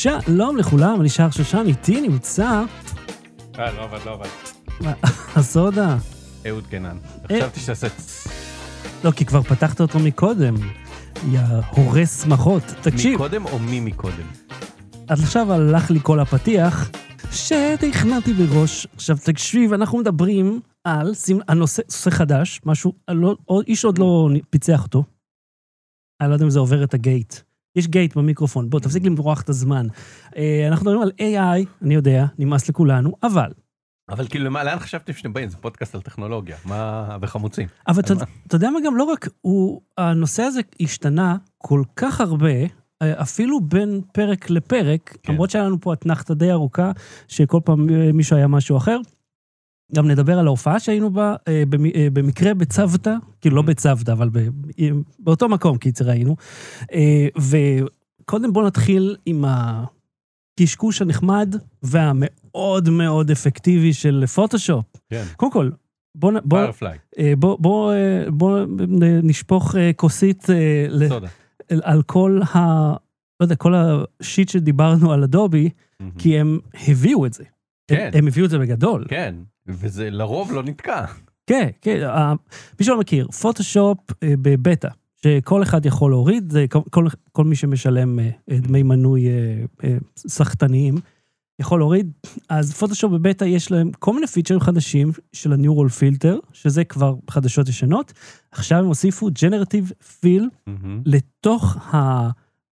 שלום לכולם, אני שער שושן, איתי נמצא אה, לא עבד, לא עבד. הסודה. אהוד קנן. אה. חשבתי שתעשה... לא, כי כבר פתחת אותו מקודם. יא הורס שמחות. תקשיב, מקודם או מי מקודם? עד עכשיו הלך לי כל הפתיח שתכננתי בראש. עכשיו תקשיב, אנחנו מדברים על נושא חדש, משהו, לא, איש עוד לא פיצח אותו. אני לא יודע אם זה עובר את הגייט. יש גייט במיקרופון, בוא, תפסיק למרוח את הזמן. אה, אנחנו מדברים על AI, אני יודע, נמאס לכולנו, אבל, אבל כאילו, למה- לאן חשבתם שאתם באים? זה פודקאסט על טכנולוגיה. מה... וחמוצים. אבל אתה יודע מה גם, לא רק, הוא, הנושא הזה השתנה כל כך הרבה, אה, אפילו בין פרק לפרק, כן. למרות שהיה לנו פה אתנחתה די ארוכה, שכל פעם אה, מישהו היה משהו אחר. גם נדבר על ההופעה שהיינו בה, אה, במ- אה, במקרה בצוותא, כאילו לא בצוותא, אבל ב- אה, באותו מקום, קיצר היינו. אה, וקודם בואו נתחיל עם הקשקוש הנחמד והמאוד מאוד אפקטיבי של פוטושופ. כן. קודם כל, בוא, נ- בוא, בוא, בוא, בוא נ- נשפוך כוסית ל-. על כל ה... לא יודע, כל השיט שדיברנו על אדובי, כי הם הביאו את זה. כן. הם, הם הביאו את זה בגדול. כן. וזה לרוב לא נתקע. כן, כן. ה- מי שלא מכיר, פוטושופ אה, בבטא, שכל אחד יכול להוריד, זה כל, כל, כל מי שמשלם אה, אה, דמי מנוי אה, אה, סחטניים, יכול להוריד. אז פוטושופ בבטא יש להם כל מיני פיצ'רים חדשים של הניורול פילטר, שזה כבר חדשות ישנות. עכשיו הם הוסיפו ג'נרטיב פיל לתוך, ה,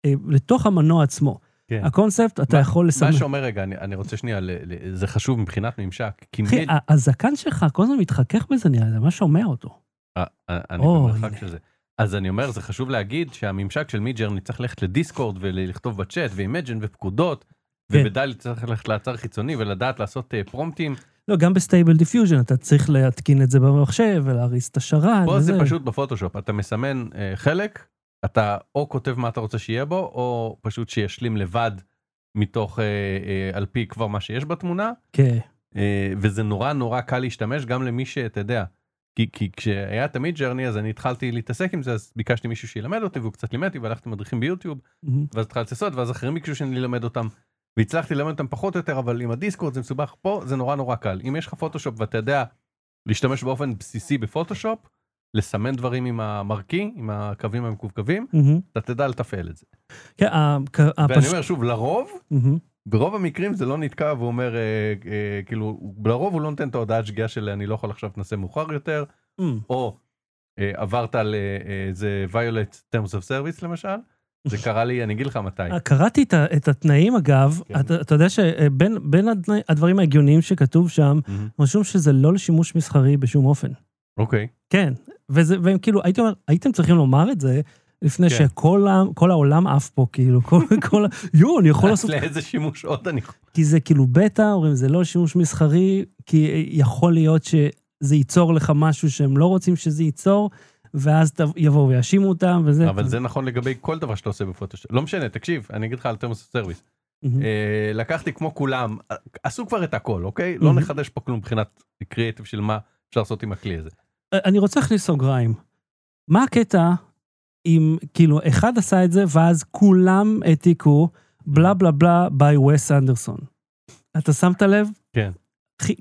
אה, לתוך המנוע עצמו. כן. הקונספט, אתה מה- יכול לסמן... מה שאומר רגע, אני, אני רוצה שנייה, ל, ל, זה חשוב מבחינת ממשק, אחי, מיד, ה- הזקן שלך כל הזמן מתחכך בזה, נראה זה מה שומע אותו. אה, אה, אני במרחק. של זה. אז אני אומר, זה חשוב להגיד שהממשק של מידג'רני צריך ללכת לדיסקורד ולכתוב בצ'אט ו imagine ופקודות, כן. ובדלי צריך ללכת לאתר חיצוני ולדעת לעשות אה, פרומפטים. לא, גם בסטייבל דיפיוז'ן אתה צריך להתקין את זה במחשב ולהריץ את השרת. פה זה וזה. פשוט בפוטושופ, אתה מסמן אה, חלק, אתה או כותב מה אתה רוצה שיהיה בו, או פשוט שישלים לבד מתוך, אה, אה, על פי כבר מה שיש בתמונה, כן, אה, וזה נורא נורא קל להשתמש גם למי שאתה יודע. כי, כי כשהיה את המיד ג'רני אז אני התחלתי להתעסק עם זה אז ביקשתי מישהו שילמד אותי והוא קצת לימד אותי והלכתי מדריכים ביוטיוב מהמם. ואז התחלתי לעשות ואז אחרים ביקשו שאני אלמד אותם. והצלחתי ללמד אותם פחות או יותר אבל עם הדיסקורד זה מסובך פה זה נורא נורא קל אם יש לך פוטושופ ואתה יודע להשתמש באופן בסיסי בפוטושופ לסמן דברים עם המרקי עם הקווים המקווקווים מהמם. אתה תדע לתפעל את זה. כן, כ- ואני הפש- אומר שוב לרוב מהמם. ברוב המקרים זה לא נתקע והוא אומר אה, אה, כאילו לרוב הוא לא נותן את ההודעת שגיאה של אני לא יכול עכשיו תנסה מאוחר יותר מהמם. או אה, עברת על אה, אה, זה violate terms of service למשל זה קרה לי אני אגיד לך מתי. אה, קראתי את את התנאים, אגב, כן. אתה אתה יודע שבין הדברים ההגיוניים שכתוב שם, מהמם. רשום שזה לא לשימוש מסחרי בשום אופן. אוקיי כן, וזה, והם כאילו, הייתי אומר, הייתם צריכים לומר את זה לפני כן. שכל העם- כל העולם עף פה, כאילו, כל, כל, יואו, אני יכול לעשות, לאיזה שימוש עוד אני יכול. כי זה כאילו בטא, אומרים, זה לא שימוש מסחרי, כי יכול להיות שזה ייצור לך משהו שהם לא רוצים שזה ייצור, ואז יבואו ויאשימו אותם, וזה. אבל זה נכון לגבי כל דבר שאתה עושה בפוטושופ לא משנה תקשיב אני אגיד לך על service מהמם. אה, לקחתי כמו כולם עשו כבר את הכל אוקיי לא. נחדש פה כלום מבחינת קריאיטיב של מה אפשר לעשות עם הכלי הזה. אני רוצה להכניס סוגריים. מה הקטע אם, כאילו, אחד עשה את זה, ואז כולם העתיקו בלה בלה בלה by וס אנדרסון. אתה שמת לב? כן.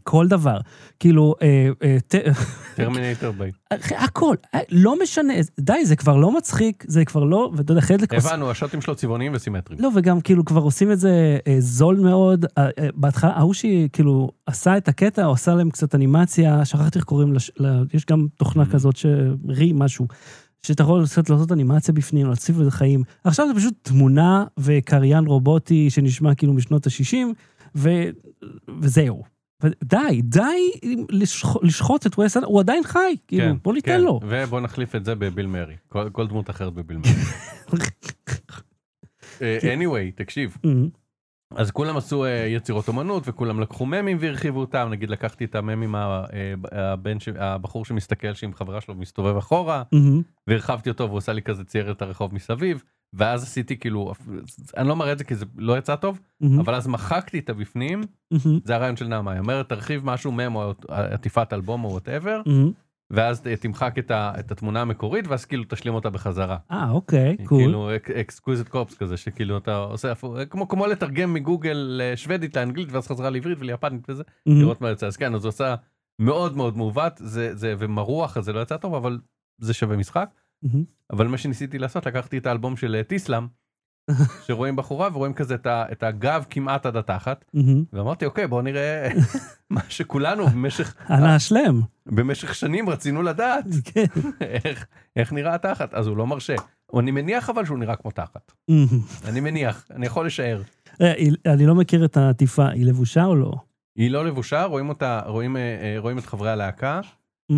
כל דבר. כאילו, אה, אה, טרמינטור by. הכל, אה, לא משנה, די, זה כבר לא מצחיק, זה כבר לא, ואתה יודע, חלק... הבנו השוטים שלו צבעוניים וסימטריים. לא, וגם כאילו כבר עושים את זה זול מאוד. בהתחלה, ההוא שכאילו עשה את הקטע, הוא עשה להם קצת אנימציה, שכחתי איך קוראים, יש גם תוכנה Mhm. כזאת רי משהו, שאתה יכול לעשות, לעשות אנימציה בפנים, להציב לזה חיים. עכשיו זה פשוט תמונה וקריין רובוטי שנשמע כאילו משנות ה-60, ו, וזהו. די, די לשח, לשחוט את ווסט, הוא עדיין חי, כאילו, בוא ניתן כן. לו. ובוא נחליף את זה בביל מרי. כל, כל דמות אחרת בביל מרי. אה, anyway, תקשיב. Mhm. אז כולם עשו אה, יצירות אומנות וכולם לקחו ממים והרחיבו אותם. נגיד לקחתי את הממים, ה- אה, הבן, ש- הבחור שמסתכל שעם חברה שלו מסתובב אחורה, Mhm. והרחבתי אותו והוא עשה לי כזה צייר את הרחוב מסביב. ואז עשיתי כאילו, אני לא מראה את זה כי זה לא יצא טוב, Mhm. אבל אז מחקתי את הבפנים, Mhm. זה הרעיון של נעמה, היא אומרת תרחיב משהו מם או עטיפת אלבום או whatever, Mhm. ואז תמחק את, ה, את התמונה המקורית, ואז כאילו תשלים אותה בחזרה. אה, אוקיי, קול. כאילו אקסקוויזית קורפס כזה, שכאילו אתה עושה, כמו, כמו לתרגם מגוגל לשוודית לאנגלית, ואז חזרה לעברית וליפנית וזה, מהמם. לראות מה יוצא. אז כן, אז הוא עשה מאוד מאוד מעוות, זה, זה, ומרוח, אז זה לא יצא טוב, אבל זה שווה משחק. מהמם. אבל מה שניסיתי לעשות, לקחתי את האלבום של אה, טיסלאם, שרואים בחורה ורואים כזה את, הגב כמעט עד התחת, מהמם. ואמרתי, אוקיי, בואו נראה מה שכולנו במשך, אנא השלם. במשך שנים רצינו לדעת, כן. איך, איך נראה התחת, אז הוא לא מרשה. אני מניח אבל שהוא נראה כמו תחת. מהמם. אני מניח, אני יכול לשער. אה, אני לא מכיר את העטיפה, היא לבושה או לא? היא לא לבושה, רואים אותה, רואים, אה, רואים את חברי הלהקה.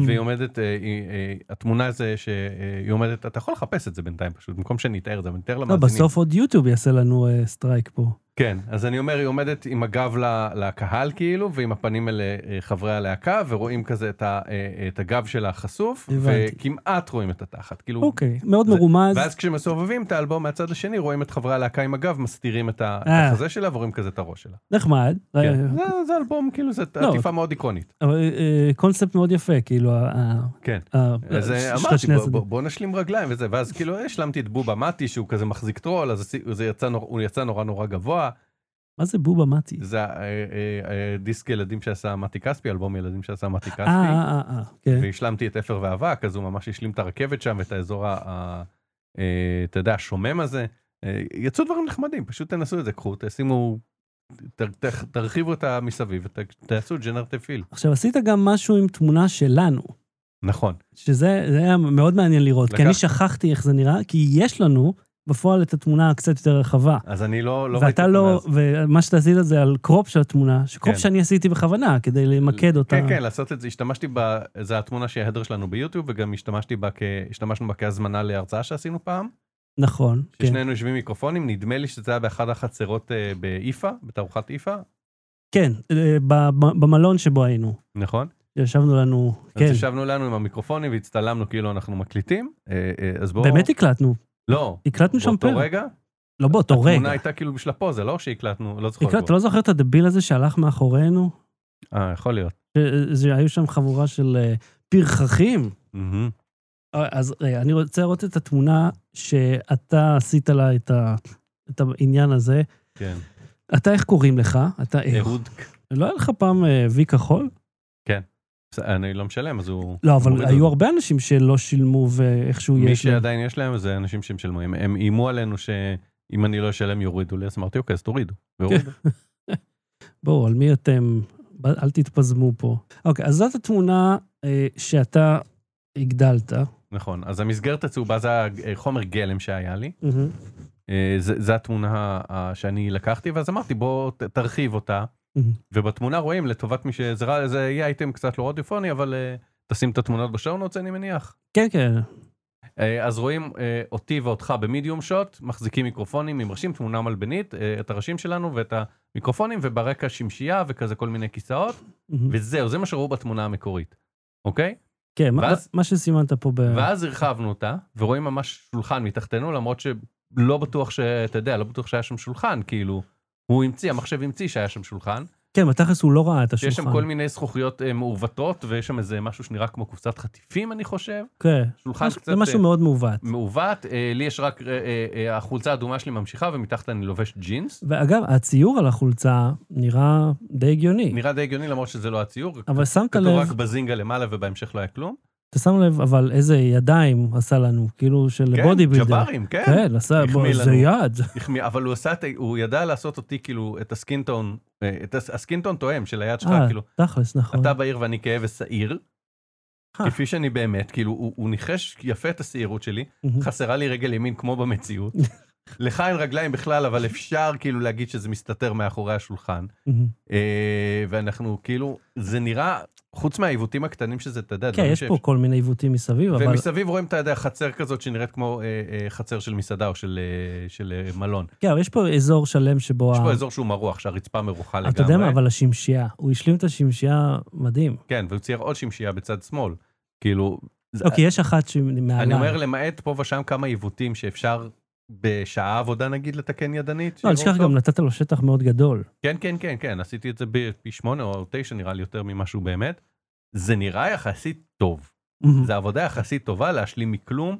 והיא עומדת, אה, אה, התמונה זה שהיא עומדת, אתה יכול לחפש את זה בינתיים פשוט, במקום שאני אתאר את זה, אבל אני אתאר לא, למאזינים. בסוף עוד יוטיוב יעשה לנו אה, strike פה. כן, אז אני אומר, היא עומדת עם הגב לקהל כאילו, ועם הפנים אל אה, חברי הלהקה, ורואים כזה את, ה, אה, את הגב שלה חשוף, הבנתי. וכמעט רואים את התחת. כאילו, אוקיי, מאוד זה- מרומז. ואז כשמסובבים את האלבום מהצד השני, רואים את חברי הלהקה עם הגב, מסתירים את אה. החזה שלה, ורואים כזה את הראש שלה. נחמד. כן. אה, זה- זה אלבום, כאילו, זה לא. עטיפה מאוד איקונית. אה, קונספט מאוד יפה, כאילו, כן. אז אה, אמרתי, בוא-. בוא- בוא נשלים רגליים וזה, ואז כאילו השלמתי את בובה מתי, שהוא כזה מחזיק טרול, אז הוא יצא נורא נורא גבוה. מה זה בובה מתי? זה ה- אה, אה, אה, דיסק ילדים שעשה מתי כספי, אלבום ילדים שעשה מתי כספי. אה, אה, אה, כן. והשלמתי את אפר ואבק, אז הוא ממש השלים את הרכבת שם ואת האזור, ה- אתה יודע, השומם הזה. יצאו דברים נחמדים, פשוט תנסו את זה, קחו, תשימו, תרחיבו את המסביב ותעשו ג'נרטיב פיל. עכשיו, עשית גם משהו עם תמונה שלנו, נכון. שזה זה היה מאוד מעניין לראות, כי אני לקח- שכחתי איך זה נראה, כי יש לנו בפועל את התמונה הקצת יותר רחבה. אז אני לא לא ראיתי ואתה את לא, הזאת. ומה שאתה עשית זה על קרופ של התמונה, שקרופ כן. שאני עשיתי בכוונה, כדי למקד אותה. כן, כן, לעשות את זה, השתמשתי ב... זה התמונה שהיא ההדר שלנו ביוטיוב, וגם השתמשתי בה כ... השתמשנו בה כהזמנה להרצאה שעשינו פעם. נכון, כן. ששנינו יושבים מיקרופונים, נדמה לי שזה היה באחד החצרות אה, באיפה, בתערוכת איפה, כן, ב- ב- במלון שבו היינו. נכון? ישבנו לנו, אז כן, ישבנו לנו עם המיקרופונים והצטלמנו כאילו אנחנו מקליטים, אה, אז בואו... באמת הקלטנו, לא. הקלטנו שם באותו פרק. רגע, לא באותו רגע. התמונה הייתה כאילו בשביל הפוזה, לא שהקלטנו, לא זוכר. אתה. לא זוכר את הדביל הזה שהלך מאחורינו? אה, יכול להיות. שהיו שם חבורה של אה, פרחחים. אה, אז רגע, אני רוצה לראות את התמונה שאתה עשית לה את, ה, את העניין הזה. כן. אתה, איך קוראים לך? אתה איך? אהוד, לא היה לך פעם אה, וי כחול? בסדר, אני לא משלם, אז הוא... לא, אבל היו. הרבה אנשים שלא שילמו ואיכשהו מי יש להם. שעדיין יש להם זה אנשים שהם שלמו, הם- איימו עלינו שאם אני לא אשלם יורידו לי, אז אמרתי אוקיי, אז תורידו. בואו, על מי אתם? אל תתפזמו פה. אוקיי, אז זאת התמונה אה, שאתה הגדלת. נכון, אז המסגרת הצהובה זה החומר גלם שהיה לי. אה, זה התמונה ה- ה- שאני לקחתי, ואז אמרתי בוא ת- תרחיב אותה. ובתמונה רואים לטובת מי שזה רע, זה יהיה אייטם קצת לא רדיופוני, אבל אה, תשים את התמונות בשעונות אני מניח. כן, כן. אה, אז רואים אה, אותי ואותך במדיום שוט, מחזיקים מיקרופונים עם ראשים, תמונה מלבנית, אה, את הראשים שלנו ואת המיקרופונים, וברקע שמשיה וכזה כל מיני כיסאות, מהמם. וזהו, זה מה שראו בתמונה המקורית, אוקיי? כן, מה- ואז- מה שסימנת פה ב... ואז הרחבנו אותה, ורואים ממש שולחן מתחתנו, למרות שלא בטוח שאתה יודע, לא בטוח שהיה שם שולחן, כאילו, הוא המציא, המחשב המציא שהיה שם שולחן, כן, בתכלס הוא לא ראה את השולחן. שיש שם כל מיני זכוכיות אה, מעוותות, ויש שם איזה משהו שנראה כמו קופסת חטיפים, אני חושב, כן. שולחן משהו- קצת... זה משהו אה, מאוד מעוות. מעוות, אה, לי יש רק, אה, החולצה האדומה שלי ממשיכה, ומתחת אני לובש ג'ינס. ואגב, הציור על החולצה נראה די הגיוני. נראה די הגיוני למרות שזה לא הציור, אבל שמת כתוב לב, רק בזינגה למעלה ובהמשך לא היה כלום. אתה שם לב, אבל איזה ידיים עשה לנו, כאילו של כן, בודי בילדר. ג'ברים, כן. כן, עשה, בוא, החמיא זה לנו. יד. החמיא, אבל הוא עשה, הוא ידע לעשות אותי כאילו, את הסקינטון, אה, את הס- הסקינטון תואם של היד שלך, אה, כאילו, תכלס, נכון. אתה בעיר ואני כהה ושעיר, אה. כפי שאני באמת, כאילו, הוא הוא ניחש יפה את השעירות שלי. חסרה לי רגל ימין כמו במציאות. לך אין רגליים בכלל, אבל אפשר כאילו להגיד שזה מסתתר מאחורי השולחן. אה, ואנחנו כאילו, זה נראה, חוץ מהעיוותים הקטנים שזה, אתה יודע, כן, יש פה כל מיני עיוותים מסביב, אבל... ומסביב רואים, אתה יודע, חצר כזאת שנראית כמו אה, אה, חצר של מסעדה או של, מלון. כן, אבל יש פה אזור שלם שבו... יש פה אזור שהוא מרוח, שהרצפה מרוחה לגמרי. אתה יודע מה, אבל השמשייה, הוא השלים את השמשייה מדהים. כן, והוא צייר עוד שמשייה בצד שמאל. כאילו, אוקיי, יש אחת שמעליי. אני אומר, למעט פה ושם כמה עיוותים שאפשר בשעה עבודה נגיד לתקן ידנית. לא, אל תשכח. גם נתת לו שטח מאוד גדול. כן, כן, כן, כן, עשיתי את זה בפי שמונה או תשע, נראה לי יותר ממשהו באמת. זה נראה יחסית טוב. זה עבודה יחסית טובה להשלים מכלום,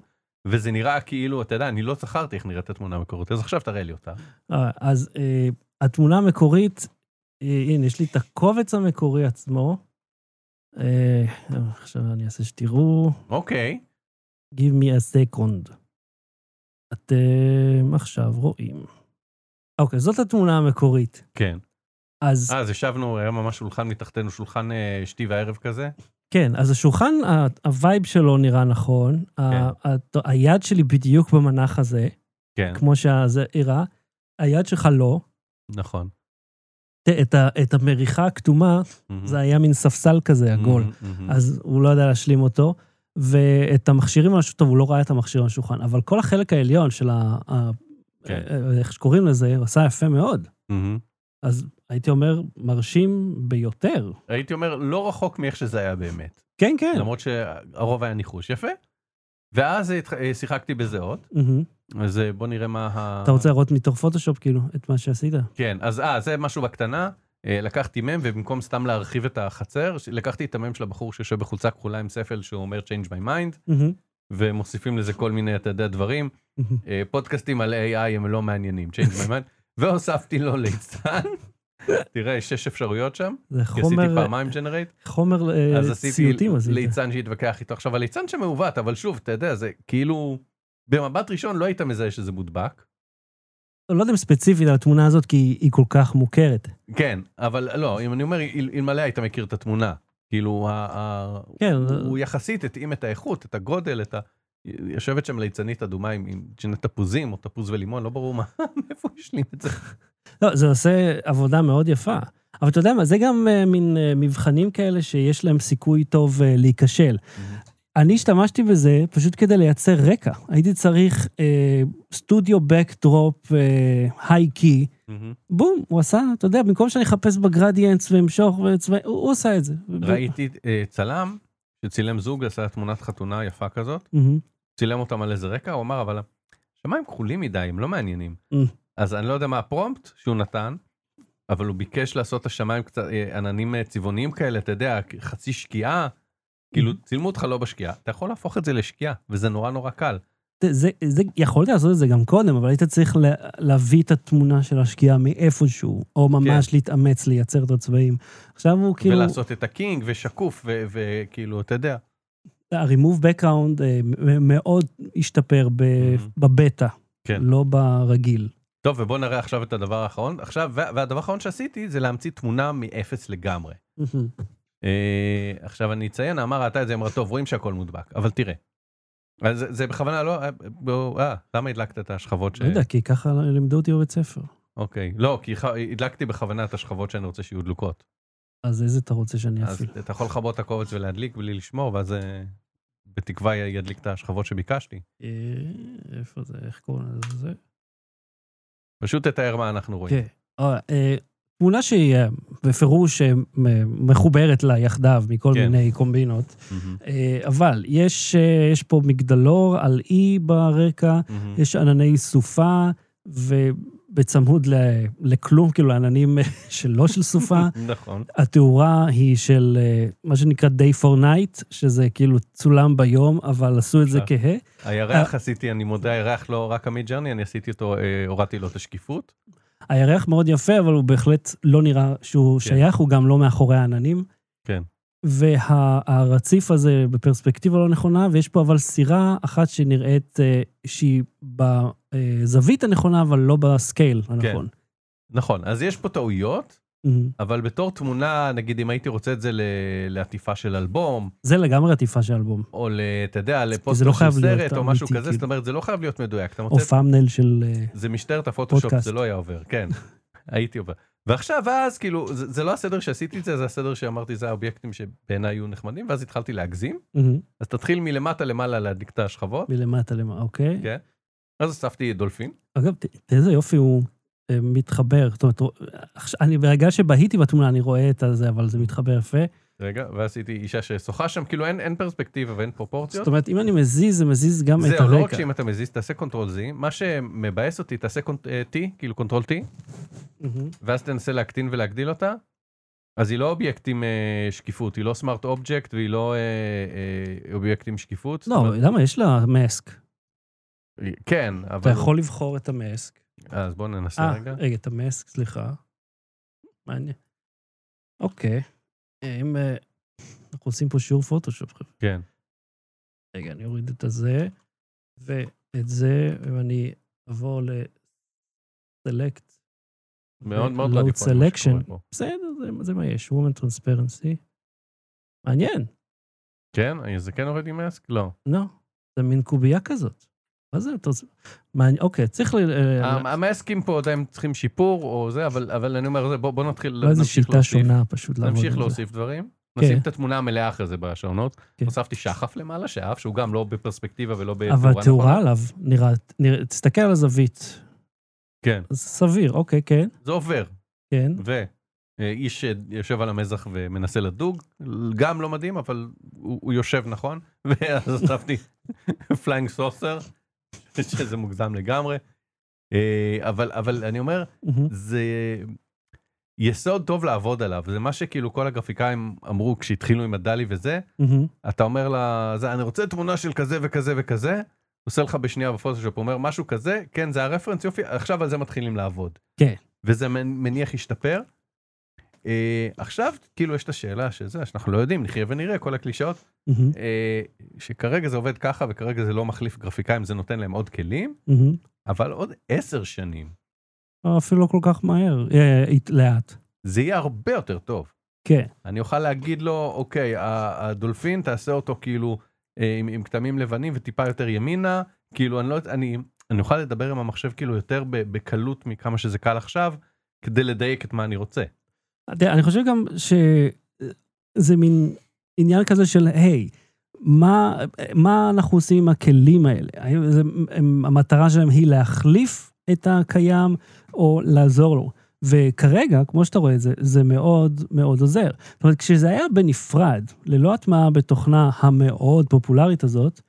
וזה נראה כאילו, אתה יודע, אני לא זכרתי איך נראית התמונה המקורית, אז עכשיו תראה לי אותה. אה, אז אה, התמונה המקורית, אה, הנה, יש לי את הקובץ המקורי עצמו. אה, עכשיו אני אעשה שתראו. אוקיי, Give me a second. אתם עכשיו רואים. אוקיי, זאת התמונה המקורית. כן. אז אז ישבנו, היה ממש שולחן מתחתנו, שולחן אה, שתי וערב כזה. כן, אז השולחן, ה vibe שלו נראה נכון. ה- ה- היד שלי בדיוק במנח הזה, כן, כמו שזה הראה. היד שלך לא. נכון. את, ה- את המריחה הכתומה, מהמם. זה היה מין ספסל כזה, עגול. מהמם, מהמם. אז הוא לא ידע להשלים אותו. ואת המכשירים על השולחן, טוב, הוא לא ראה את המכשיר על השולחן, אבל כל החלק העליון של ה... כן. איך שקוראים לזה, הוא עשה יפה מאוד. מהמם. אז הייתי אומר, מרשים ביותר. הייתי אומר, לא רחוק מאיך שזה היה באמת. כן, כן. למרות שהרוב היה ניחוש יפה. ואז אה, שיחקתי בזה עוד, מהמם. אז אה, בוא נראה מה ה... אתה רוצה לראות מתוך פוטושופ, כאילו, את מה שעשית? כן, אז אה, זה משהו בקטנה. אה, לקחתי מם, ובמקום סתם להרחיב את החצר, לקחתי את המם של הבחור שיושב בחולצה כחולה עם ספל שהוא אומר Change my mind, מהמם, ומוסיפים לזה כל מיני, אתה יודע, דברים. אה, פודקאסטים על AI הם לא מעניינים, Change my mind, והוספתי לו ליצן. תראה, יש שש אפשרויות שם, זה כי עשיתי חומר, פעמיים ג'נרייט, חומר אה, אז עשיתי ציוטים עשית. ליצן שהתווכח איתו. עכשיו, הליצן שמעוות, אבל שוב, אתה יודע, זה כאילו, במבט ראשון לא היית מזהה שזה מודבק. לא יודע אם ספציפית על התמונה הזאת, כי היא- כל כך מוכרת. כן, אבל לא, אם אני אומר, אל- אלמלא היית מכיר את התמונה. כאילו, כן, הוא יחסית התאים את האיכות, את הגודל, את ה... יושבת שם ליצנית אדומה עם, עם שני תפוזים, או תפוז ולימון, לא ברור מה, מאיפה הוא השלים את זה. לא, זה עושה עבודה מאוד יפה. אבל אתה יודע מה, זה גם אה, מין אה, מבחנים כאלה שיש להם סיכוי טוב אה, להיכשל. אני השתמשתי בזה פשוט כדי לייצר רקע. הייתי צריך אה, סטודיו בקדרופ היי קי, בום, הוא עשה, אתה יודע, במקום שאני אחפש בגרדיאנטס ואמשוך וצבעים, הוא, הוא עשה את זה. ראיתי אה, צלם שצילם זוג, עשה תמונת חתונה יפה כזאת, מהמם. צילם אותם על איזה רקע, הוא אמר, אבל השמיים כחולים מדי, הם לא מעניינים. Mm. אז אני לא יודע מה הפרומפט שהוא נתן, אבל הוא ביקש לעשות את השמיים קצת, אה, עננים אה, צבעוניים כאלה, אתה יודע, חצי שקיעה. כאילו, Mm-hmm. צילמו אותך לא בשקיעה, אתה יכול להפוך את זה לשקיעה, וזה נורא נורא קל. זה, זה, יכולת לעשות את זה גם קודם, אבל היית צריך לה, להביא את התמונה של השקיעה מאיפשהו, או ממש כן. להתאמץ לייצר את הצבעים. עכשיו הוא כאילו, ולעשות את הקינג ושקוף, וכאילו, אתה יודע. ה-remove background אה, מאוד השתפר ב, Mhm. בבטא, כן. לא ברגיל. טוב, ובוא נראה עכשיו את הדבר האחרון. עכשיו, וה- והדבר האחרון שעשיתי זה להמציא תמונה מאפס לגמרי. אה, עכשיו אני אציין, אמר ראתה את זה, אמרה, טוב, רואים שהכל מודבק, אבל תראה. אז זה, בכוונה לא, אה, אה, למה הדלקת את השכבות ש... לא יודע, כי ככה לימדו אותי בבית ספר. אוקיי, לא, כי ח- הדלקתי בכוונה את השכבות שאני רוצה שיהיו דלוקות. אז איזה אתה רוצה שאני אז אפעיל? אתה יכול לכבות את הקובץ ולהדליק בלי לשמור, ואז אה, בתקווה ידליק את השכבות שביקשתי. אה, איפה זה, איך קוראים לזה? פשוט תתאר מה אנחנו רואים. כן. תמונה שהיא אה, בפירוש אה, מחוברת לה יחדיו מכל כן. מיני קומבינות. אה, אבל יש, יש פה מגדלור על אי ברקע, מהמם. יש ענני סופה, ובצמוד ל- לכלום, כאילו עננים שלא של סופה. נכון. התאורה היא של מה שנקרא day for night, שזה כאילו צולם ביום, אבל עשו את זה. כהה. הירח עשיתי, אני מודה, הירח לא רק עמית ג'רני, אני עשיתי אותו, הורדתי לו את השקיפות. הירח מאוד יפה, אבל הוא בהחלט לא נראה שהוא כן. שייך, הוא גם לא מאחורי העננים. כן. והרציף הזה בפרספקטיבה לא נכונה, ויש פה אבל סירה אחת שנראית אה, שהיא בזווית הנכונה, אבל לא בסקייל הנכון. נכון, אז יש פה טעויות. אבל בתור תמונה, נגיד אם הייתי רוצה את זה ל- לעטיפה של אלבום, זה לגמרי עטיפה של אלבום. או ל... אתה יודע, לפוסטר לא של סרט, או משהו כזה, זאת כאילו. אומרת, זה לא חייב להיות מדויק. או. פאמנל של... אה, זה משטרת הפוטושופ, פודקאסט. זה לא היה עובר, כן. הייתי עובר. ועכשיו, אז, כאילו, זה, זה לא הסדר שעשיתי את זה, זה הסדר שאמרתי, זה האובייקטים שבעיניי היו נחמדים, ואז התחלתי להגזים. מהמם. אז תתחיל מלמטה למעלה להדליק את השכבות. מלמטה למעלה, אוקיי. כן. אז אספתי דולפין. אגב, תראה איזה יופי הוא מתחבר. זאת אומרת, אני ברגע שבהיתי בתמונה, אני רואה את הזה, אבל זה מתחבר יפה. רגע, ועשיתי אישה ששוחה שם, כאילו אין, אין פרספקטיבה ואין פרופורציות. זאת אומרת, אם אני מזיז, זה מזיז גם את זהו, לא רק הרקע. שאם אתה מזיז, תעשה control Z, מה שמבאס אותי, תעשה cont- אה, T, כאילו control T, מהמם. ואז תנסה להקטין ולהגדיל אותה, אז היא לא אובייקט עם אה, שקיפות, היא לא smart object והיא לא אה, אה, אובייקט עם שקיפות. לא, אומרת, למה? יש לה mask. כן, אבל... אתה יכול לבחור את ה mask. אז בוא ננסה אה, רגע. רגע, את ה mask, סליחה. מעניין. אוקיי. אם... אה, אנחנו עושים פה שיעור פוטושופ, חבר'ה. כן. רגע, אני אוריד את הזה, ואת זה, ואני אעבור ל-select. מאוד מאוד load רדיפוני מה שקורה selection. פה. בסדר, זה, זה מה יש, woman transparency. מעניין. כן? זה כן עובד עם מאסק? לא. לא, זה מין קובייה כזאת. מה זה? אתה... מעניין, אוקיי, צריך ל... אה, המ- המאסקים פה עדיין צריכים שיפור או זה, אבל אבל אני אומר, בוא בוא נתחיל, לא נמשיך שיטה. שונה פשוט לעבוד נמשיך על זה. להוסיף דברים. כן. נשים את התמונה המלאה אחרי זה ב show notes. כן. הוספתי שחף למעלה, שאף, שהוא גם לא בפרספקטיבה ולא בתאורה אבל תאורה נכונה. עליו, נראה, תסתכל על הזווית. כן. סביר, אוקיי, כן, זה עובר. כן. ואיש יושב על המזח ומנסה לדוג, גם לא מדהים, אבל הוא, הוא יושב נכון. ואז הוספתי flying saucer, שזה מוגזם לגמרי. אה, אבל, אבל אני אומר. זה יסוד טוב לעבוד עליו, זה מה שכאילו כל הגרפיקאים אמרו כשהתחילו עם הדלי וזה. אתה אומר לה, זה, אני רוצה תמונה של כזה וכזה וכזה, עושה לך בשנייה בפוטושופ, אומר משהו כזה, כן זה הרפרנס, יופי, עכשיו על זה מתחילים לעבוד. כן. וזה מנ- מניח ישתפר. אה, עכשיו כאילו יש את השאלה שזה, שאנחנו לא יודעים, נחיה ונראה, כל הקלישאות, מהמם. אה, שכרגע זה עובד ככה וכרגע זה לא מחליף גרפיקאים, זה נותן להם עוד כלים, מהמם. אבל עוד עשר שנים או אפילו לא כל כך מהר, אה, אית- לאט. זה יהיה הרבה יותר טוב. כן, אני אוכל להגיד לו, אוקיי, הדולפין תעשה אותו כאילו אה, עם, עם כתמים לבנים וטיפה יותר ימינה, כאילו אני לא יודע, אני, אני אוכל לדבר עם המחשב כאילו יותר בקלות מכמה שזה קל עכשיו, כדי לדייק את מה אני רוצה. אני חושב גם שזה מין עניין כזה של, היי, מה, מה אנחנו עושים עם הכלים האלה? האם זה, הם, המטרה שלהם היא להחליף את הקיים או לעזור לו? וכרגע, כמו שאתה רואה את זה, זה מאוד מאוד עוזר. זאת אומרת, כשזה היה בנפרד, ללא הטמעה בתוכנה המאוד פופולרית הזאת,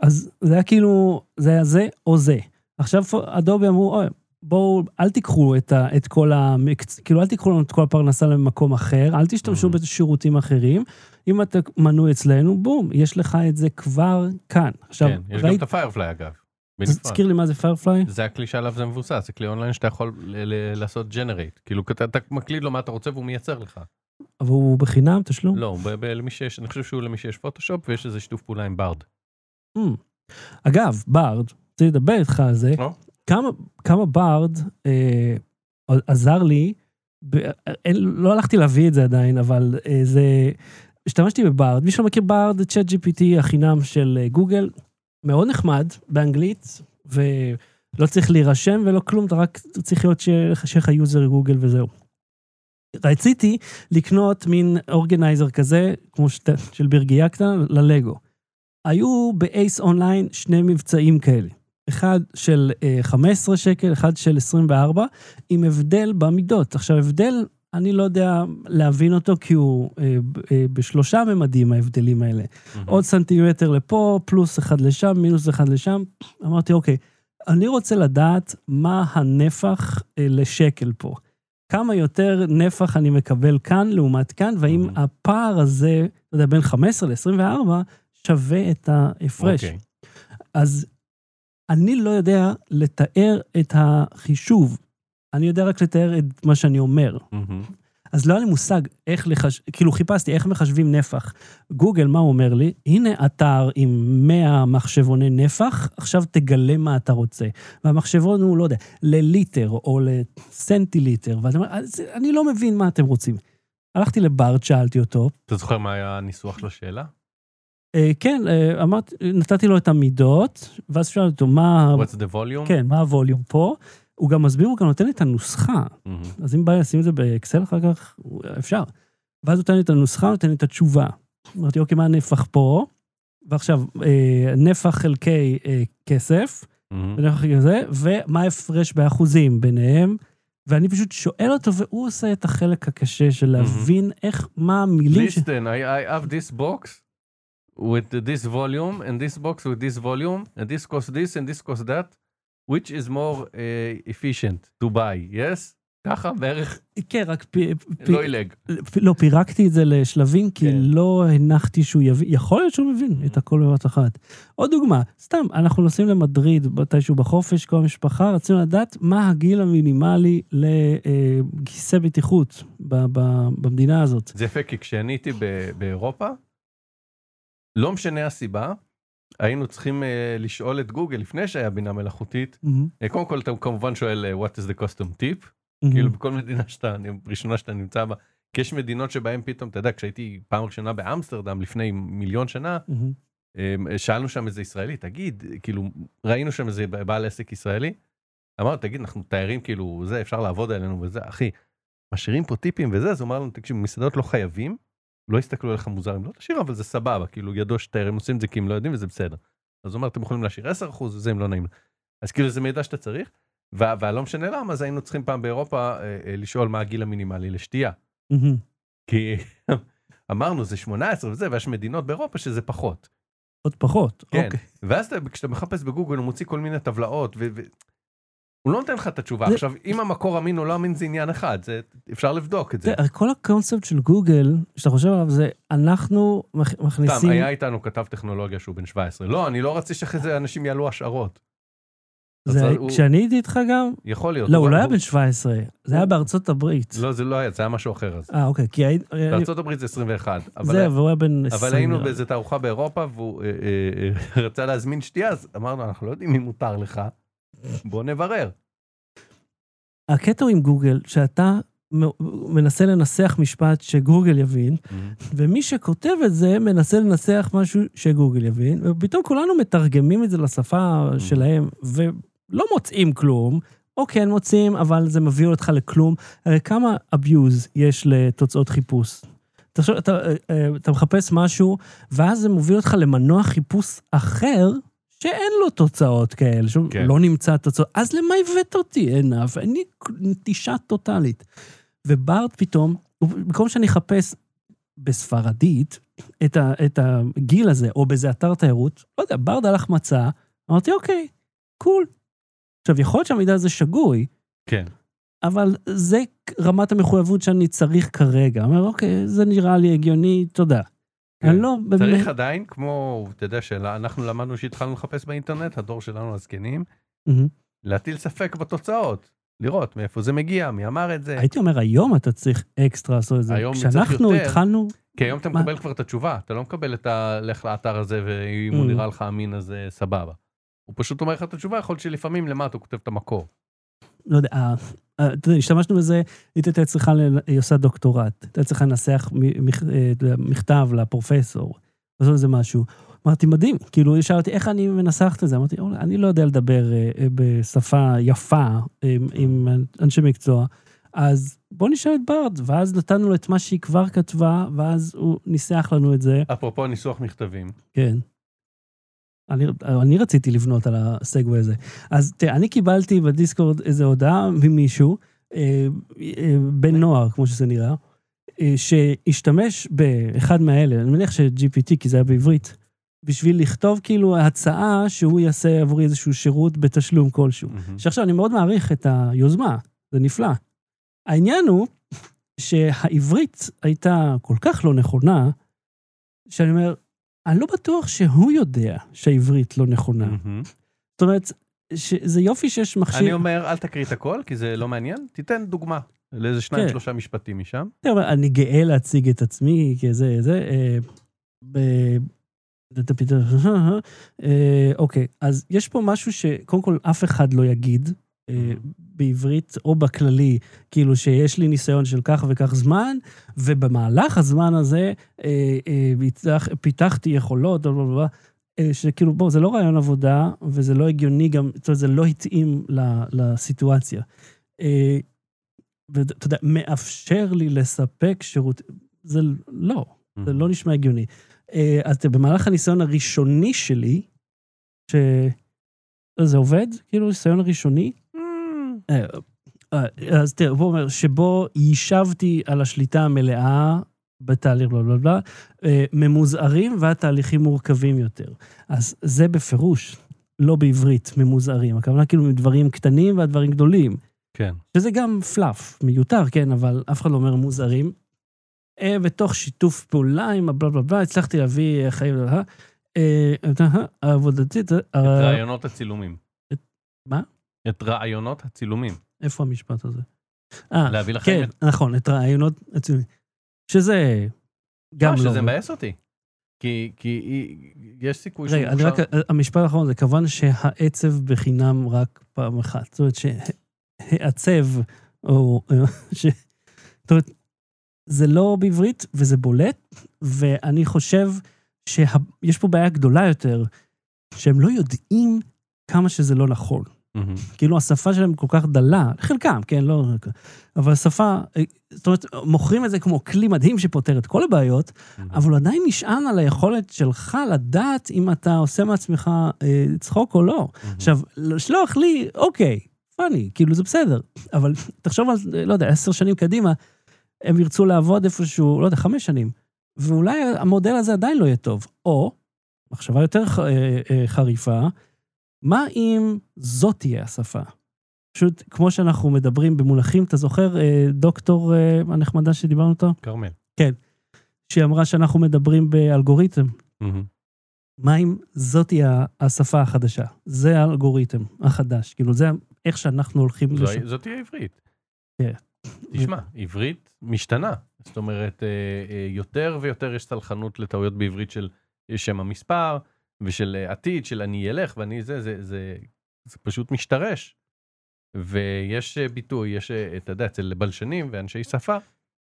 אז זה היה כאילו, זה היה זה או זה. עכשיו אדובי אמרו, אוי, בואו, אל תיקחו את, ה, את כל המקצ... כאילו, אל תיקחו לנו את כל הפרנסה למקום אחר, אל תשתמשו Mhm. בשירותים אחרים. אם אתה מנוי אצלנו, בום, יש לך את זה כבר כאן. עכשיו, כן, יש גם ראית, את ה Firefly אגב. תזכיר לי מה זה Firefly? זה הכלי שעליו זה מבוסס, זה כלי אונליין שאתה יכול לעשות generate. כאילו אתה, אתה מקליד לו מה אתה רוצה והוא מייצר לך. אבל הוא בחינם, תשלום? לא, למי שיש, אני חושב שהוא למי שיש פוטושופ ויש איזה שיתוף פעולה עם Bard. Mm. אגב, Bard, רציתי לדבר איתך על זה? כמה, כמה Bard אה, עזר לי, ב, אין, לא הלכתי להביא את זה עדיין, אבל אה, זה, השתמשתי ב Bard, מי שלא מכיר Bard, ChatGPT החינם של אה, גוגל, מאוד נחמד, באנגלית, ולא צריך להירשם ולא כלום, אתה רק צריך להיות שיהיה לך user גוגל וזהו. רציתי לקנות מין organizer כזה, כמו שת, של ברגיה קטנה, ללגו. היו באייס אונליין שני מבצעים כאלה. אחד של אה, 15 שקל, אחד של 24, עם הבדל במידות. עכשיו, הבדל, אני לא יודע להבין אותו, כי הוא אה, אה, בשלושה ממדים, ההבדלים האלה. עוד סנטימטר לפה, פלוס אחד לשם, מינוס אחד לשם. אמרתי, אוקיי, אני רוצה לדעת מה הנפח אה, לשקל פה. כמה יותר נפח אני מקבל כאן לעומת כאן, והאם מהמם. הפער הזה, אתה יודע, בין 15 ל-24, שווה את ההפרש. אוקיי. אז אני לא יודע לתאר את החישוב, אני יודע רק לתאר את מה שאני אומר. מהמם. אז לא היה לי מושג איך לחש... כאילו חיפשתי איך מחשבים נפח. גוגל, מה הוא אומר לי? הנה אתר עם 100 מחשבוני נפח, עכשיו תגלה מה אתה רוצה. והמחשבון הוא, לא יודע, לליטר או לסנטיליטר, ואתה אומר, "אז אני לא מבין מה אתם רוצים. הלכתי לברד, שאלתי אותו, אתה זוכר מה היה הניסוח? אה, כן, אה, אמרתי, נתתי לו את המידות, ואז שאלתי אותו, מה... What's the volume? כן, מה הווליום פה? הוא גם מסביר, הוא גם נותן לי את הנוסחה. מהמם. אז אם בא לשים את זה באקסל אחר כך, אפשר. ואז הוא נותן לי את הנוסחה, נותן לי את התשובה. אמרתי, אוקיי, מה הנפח פה? ועכשיו, אה, נפח חלקי אה, כסף, מהמם. ונפח חלקי זה, ומה ההפרש באחוזים ביניהם. ואני פשוט שואל אותו, והוא עושה את החלק הקשה של להבין איך, מה המילים ש... Listen, I, I have this box with this volume and this box with this volume and this costs this and this costs that, which is more uh, efficient to buy, yes? ככה בערך כן, רק פי, פי, לא עילג. לא, פירקתי את זה לשלבים, כי כן. לא הנחתי שהוא יבין, יכול להיות שהוא מבין את הכל בבת אחת. עוד דוגמה, סתם, אנחנו נוסעים למדריד מתישהו בחופש, כל המשפחה, רצינו לדעת מה הגיל המינימלי לכיסא בטיחות ב- ב- במדינה הזאת. זה יפה, כי כשאני הייתי באירופה, לא משנה הסיבה, היינו צריכים אה, לשאול את גוגל לפני שהיה בינה מלאכותית. אה, קודם כל אתה כמובן שואל אה, what is the custom tip, כאילו בכל מדינה שאתה, ראשונה שאתה נמצא בה, כי יש מדינות שבהן פתאום, אתה יודע, כשהייתי פעם ראשונה באמסטרדם לפני מיליון שנה, מהמם. אה, שאלנו שם איזה ישראלי, תגיד, כאילו, ראינו שם איזה בעל עסק ישראלי, אמר, תגיד, אנחנו תיירים, כאילו, זה, אפשר לעבוד עלינו וזה, אחי, משאירים פה טיפים וזה, אז הוא אמר לנו, תקשיב, מסעדות לא חייבים, לא יסתכלו עליך מוזר אם לא תשאיר, אבל זה סבבה, כאילו, ידוע שתיירים עושים את זה כי הם לא יודעים וזה בסדר. אז הוא אמר, אתם יכולים להשאיר 10% וזה אם לא נעים. אז כאילו, זה מידע שאתה צריך, והלא משנה למה, אז היינו צריכים פעם באירופה אה, אה, לשאול מה הגיל המינימלי לשתייה. כי אמרנו, זה 18 וזה, ויש מדינות באירופה שזה פחות. עוד פחות, כן. אוקיי. ואז אתה, כשאתה מחפש בגוגל הוא מוציא כל מיני טבלאות ו... ו... הוא לא נותן לך את התשובה. זה- עכשיו, אם המקור אמין או לא אמין זה עניין אחד, זה... אפשר לבדוק את זה. תראה, כל הקונספט של גוגל, שאתה חושב עליו, זה אנחנו מכ- סתם, מכניסים... היה איתנו כתב טכנולוגיה שהוא בן 17. לא, אני לא רציתי שאחרי זה אנשים יעלו השערות. זה, הוא- כשאני הייתי איתך גם, יכול להיות. לא, הוא לא היה בן 17, זה היה בארצות הברית. לא, זה לא היה, זה היה משהו אחר אז. אה, אוקיי, כי הייתי... בארצות הברית זה 21. אבל- זה, והוא היה בן 20. אבל היינו. באיזה תערוכה באירופה והוא אה, אה, אה, רצה להזמין שתייה, אז אמרנו, אנחנו לא יודעים אם מותר לך, בוא נברר. הקטע עם גוגל, שאתה מנסה לנסח משפט שגוגל יבין, ומי שכותב את זה מנסה לנסח משהו שגוגל יבין, ופתאום כולנו מתרגמים את זה לשפה שלהם, ולא מוצאים כלום, או כן מוצאים, אבל זה מביא אותך לכלום. הרי כמה abuse יש לתוצאות חיפוש? תחשוב, אתה, אה, אה, אתה מחפש משהו, ואז זה מוביל אותך למנוע חיפוש אחר, שאין לו תוצאות כאלה, שהוא כן. לא נמצא תוצאות. אז למה הבאת אותי הנה? ואני נטישה טוטאלית. וברט פתאום, במקום שאני אחפש בספרדית את, ה, את הגיל הזה, או באיזה אתר תיירות, לא יודע, ברד הלך מצא, אמרתי, אוקיי, קול. עכשיו, יכול להיות שהמידע הזה שגוי, כן. אבל זה רמת המחויבות שאני צריך כרגע. אומר, אוקיי, זה נראה לי הגיוני, תודה. כן. אני לא. צריך עדיין, כמו, אתה יודע, שאנחנו למדנו שהתחלנו לחפש באינטרנט, הדור שלנו הזקנים. להטיל ספק בתוצאות, לראות מאיפה זה מגיע, מי אמר את זה. הייתי אומר, היום אתה צריך אקסטרה לעשות את זה. היום צריך כשאנחנו יותר. התחלנו, כי היום אתה מה? מקבל כבר את התשובה, אתה לא מקבל את ה... לך לאתר הזה, ואם הוא Mm. נראה לך אמין אז אה, סבבה. הוא פשוט אומר לך את התשובה, יכול להיות שלפעמים למטה הוא כותב את המקור. לא יודע, אה, אה, אתה יודע, השתמשנו בזה, היא הייתה צריכה, היא עושה דוקטורט, הייתה צריכה לנסח אה, מכתב לפרופסור, לעשות איזה משהו. אמרתי, מדהים, כאילו, היא שאלה אותי, איך אני מנסחת את זה? אמרתי, "אולי, אני לא יודע לדבר בשפה יפה אה, עם אנשי מקצוע, אז בוא נשאל את ברד, ואז נתנו לו את מה שהיא כבר כתבה, ואז הוא ניסח לנו את זה, אפרופו ניסוח מכתבים, כן. אני, אני רציתי לבנות על הסגווי הזה. אז תראה, אני קיבלתי בדיסקורד איזו הודעה ממישהו, אה, אה, בן נוער, כמו שזה נראה, אה, שהשתמש באחד מהאלה, אני מניח ש-GPT, כי זה היה בעברית, בשביל לכתוב כאילו הצעה שהוא יעשה עבורי איזשהו שירות בתשלום כלשהו. מהמם. שעכשיו, אני מאוד מעריך את היוזמה, זה נפלא. העניין הוא שהעברית הייתה כל כך לא נכונה, שאני אומר, אני לא בטוח שהוא יודע שהעברית לא נכונה. מהמם. זאת אומרת, זה יופי שיש מכשיר... אני אומר, אל תקריא את הכל, כי זה לא מעניין, תיתן דוגמה לאיזה שניים, כן. שלושה משפטים משם. תראה, אבל אני גאה להציג את עצמי כזה, זה... אה, ב- אה, אוקיי, אז יש פה משהו שקודם כל אף אחד לא יגיד בעברית או בכללי, כאילו שיש לי ניסיון של כך וכך זמן, ובמהלך הזמן הזה אה, אה, פיתח- פיתחתי יכולות, בלה, בלה, בלה, אה, שכאילו, בוא, זה לא רעיון עבודה, וזה לא הגיוני גם, זאת אומרת, זה לא התאים לסיטואציה. אה, ואתה יודע, מאפשר לי לספק שירות, זה לא, זה לא נשמע הגיוני. אה, אז במהלך הניסיון הראשוני שלי, ש... זה עובד? כאילו, ניסיון הראשוני? אה, אה, אז תראה, הוא אומר, שבו יישבתי על השליטה המלאה בתהליך בלה בלה בלה, אה, ממוזערים והתהליכים מורכבים יותר. אז זה בפירוש לא בעברית ממוזערים, הכוונה כאילו מדברים קטנים והדברים גדולים. כן. שזה גם פלאף, מיותר, כן, אבל אף אחד לא אומר מוזרים. אה, בתוך שיתוף פעולה עם הבלה בלה בלה, הצלחתי להביא אה, חיים, אה, אה, אה, עבודתי, את אה, רעיונות הצילומים. מה? את רעיונות הצילומים. איפה המשפט הזה? אה, להביא לכם כן, את... נכון, את רעיונות הציונים. שזה גם לא, לא... שזה מבאס אותי. כי, כי יש סיכוי רגע, אני רק, המשפט האחרון זה כמובן שהעצב בחינם רק פעם אחת. זאת אומרת שהעצב, או... ש... זאת אומרת, זה לא בעברית וזה בולט, ואני חושב שיש פה בעיה גדולה יותר, שהם לא יודעים כמה שזה לא נכון. מהמם. כאילו השפה שלהם כל כך דלה, חלקם, כן, לא... אבל השפה, זאת אומרת, מוכרים את זה כמו כלי מדהים שפותר את כל הבעיות, אבל הוא עדיין נשען על היכולת שלך לדעת אם אתה עושה מעצמך אה, צחוק או לא. מהמם. עכשיו, לשלוח לי, אוקיי, פאני, כאילו זה בסדר, אבל תחשוב על, לא יודע, עשר שנים קדימה, הם ירצו לעבוד איפשהו, לא יודע, חמש שנים, ואולי המודל הזה עדיין לא יהיה טוב. או, מחשבה יותר ח- אה, אה, חריפה, מה אם זאת תהיה השפה? פשוט, כמו שאנחנו מדברים במונחים, אתה זוכר, אה, דוקטור אה, הנחמדה שדיברנו איתו? כרמל. שהיא אמרה שאנחנו מדברים באלגוריתם. מהמם. מה אם זאת תהיה השפה החדשה? זה האלגוריתם החדש. כאילו, זה איך שאנחנו הולכים זו- לשם. זאת תהיה עברית. כן. תשמע, עברית משתנה. זאת אומרת, אה, יותר ויותר יש סלחנות לטעויות בעברית של שם המספר, ושל אה, עתיד, של אני אלך ואני זה, זה, זה, זה פשוט משתרש. ויש אה, ביטוי, יש, אה, אתה יודע, אצל בלשנים ואנשי שפה,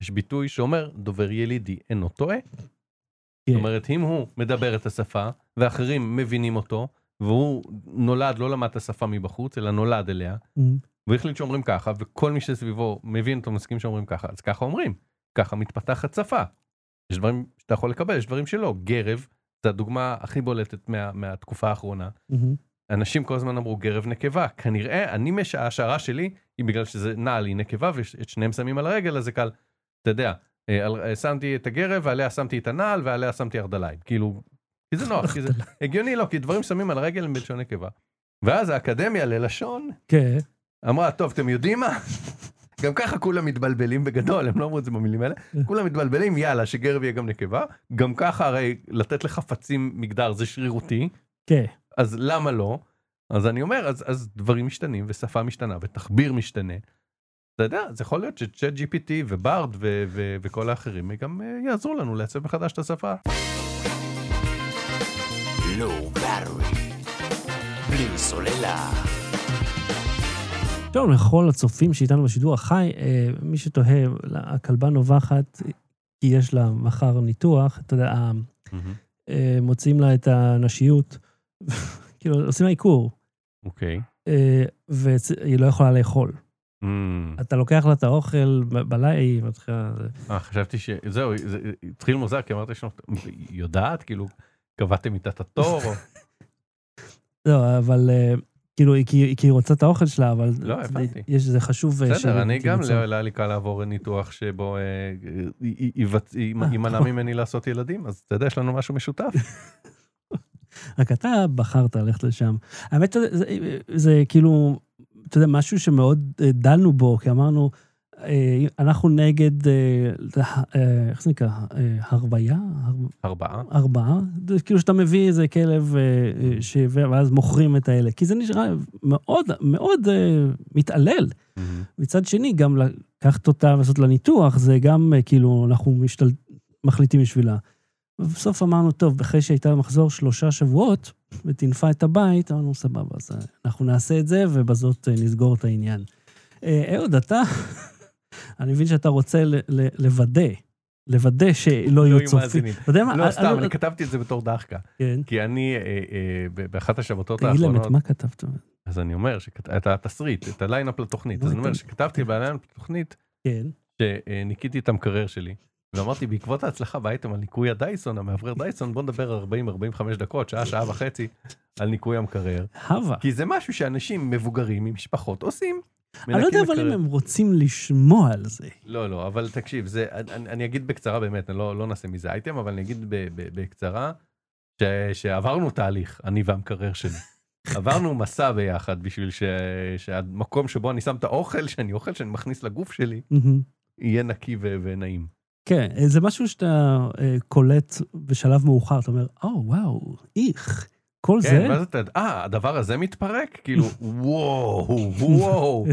יש ביטוי שאומר, דובר ילידי אינו טועה. כן. זאת אומרת, אם הוא מדבר את השפה, ואחרים מבינים אותו, והוא נולד, לא למד את השפה מבחוץ, אלא נולד אליה, Mm, והוא החליט שאומרים ככה, וכל מי שסביבו מבין אותו, מסכים שאומרים ככה, אז ככה אומרים. ככה מתפתחת שפה. יש דברים שאתה יכול לקבל, יש דברים שלא. גרב, זו הדוגמה הכי בולטת מה, מהתקופה האחרונה. מהמם. אנשים כל הזמן אמרו גרב נקבה. כנראה, אני, מש... ההשערה שלי היא בגלל שזה נעל היא נקבה, ואת שניהם שמים על הרגל, אז זה קל. אתה יודע, אה, על- אה, שמתי את הגרב, ועליה שמתי את הנעל, ועליה שמתי ארדליים. כאילו, כי זה נוח, כי זה הגיוני, לא, כי דברים שמים על הרגל הם בלשון נקבה. ואז האקדמיה ללשון כן. אמרה, טוב, אתם יודעים מה? גם ככה כולם מתבלבלים בגדול, הם לא אמרו את זה במילים האלה, כולם מתבלבלים, יאללה, שגרב יהיה גם נקבה, גם ככה הרי לתת לחפצים מגדר זה שרירותי, כן. אז למה לא? אז אני אומר, אז, אז דברים משתנים, ושפה משתנה, ותחביר משתנה. אתה יודע, אז יכול להיות שצ'אט GPT וברד ו- ו- וכל האחרים גם אה, יעזרו לנו לעצב מחדש את השפה. Low Battery. בלי סוללה. שלום לכל הצופים שאיתנו בשידור החי, אה, מי שתוהה, הכלבה נובחת, כי יש לה מחר ניתוח, אתה יודע, אה, מוצאים לה את הנשיות, כאילו, עושים לה עיקור, אוקיי. אה, והיא לא יכולה לאכול. Mm. אתה לוקח לה את האוכל בלילה, היא מתחילה... אה, חשבתי שזהו, זה התחיל מוזר, כי אמרת היא יודעת, כאילו, קבעתם איתה את התור. לא, אבל כאילו, היא- כי כי היא רוצה את האוכל שלה, אבל... לא, הבנתי. יש, זה חשוב... אה, בסדר, ש- אני גם, תיווצר. לא היה לי קל לעבור ניתוח שבו אה, י- ייבצ- יימנע ממני לעשות ילדים, אז אתה יודע, יש לנו משהו משותף. רק אתה בחרת ללכת לשם. האמת, זה, זה, זה כאילו, אתה יודע, משהו שמאוד אה, דלנו בו, כי אמרנו, אה, אנחנו נגד, אה, אה, איך זה נקרא, אה, הרבייה? הר- ארבעה. ארבעה? זה כאילו שאתה מביא איזה כלב, אה, אה, ש... ואז מוכרים את האלה. כי זה נשמע מאוד, מאוד אה, מתעלל. מצד שני, גם לקחת אותה ולעשות לה ניתוח, זה גם אה, כאילו, אנחנו משתל... מחליטים בשבילה. ובסוף אמרנו, טוב, אחרי שהייתה במחזור שלושה שבועות, וטינפה את הבית, אמרנו, סבבה, אז אה, אנחנו נעשה את זה, ובזאת אה, נסגור את העניין. אה, אהוד, אתה, אני מבין שאתה רוצה לוודא, לוודא שלא יהיו יהיו צופים. מאזינים. אתה יודע מה? לא, סתם, אני- כתבתי את זה בתור דחקה. כן. כי אני, אה, אה, באחת השבתות תגיד להם האחרונות, את מה כתבת. אז אני אומר, את התסריט, את ה lineup לתוכנית, לא אז אני אומר שכתבתי ב lineup לתוכנית, כן. שניקיתי את המקרר שלי, ואמרתי, בעקבות ההצלחה באייטם על ניקוי הדייסון, המאוורר דייסון, בוא נדבר על 40-45 דקות, שעה, שעה וחצי, על ניקוי המקרר. הווה. כי זה משהו שאנשים מבוגרים עם משפחות עושים. אני לא יודע אבל אם. הם רוצים לשמוע על זה. לא, לא, אבל תקשיב, זה, אני, אני אגיד בקצרה באמת, אני לא, לא נעשה מזה אייטם, אבל אני אגיד ב, ב, בקצרה, ש, שעברנו תהליך, אני והמקרר שלי. עברנו מסע ביחד בשביל ש... שהמקום שבו אני שם את האוכל שאני אוכל, שאני מכניס לגוף שלי. יהיה נקי ו... ונעים. כן, זה משהו שאתה אה, קולט בשלב מאוחר, אתה אומר, או, וואו, איך, כל זה? כן, ואז אתה, אה, הדבר הזה מתפרק? כאילו, וואו, וואו.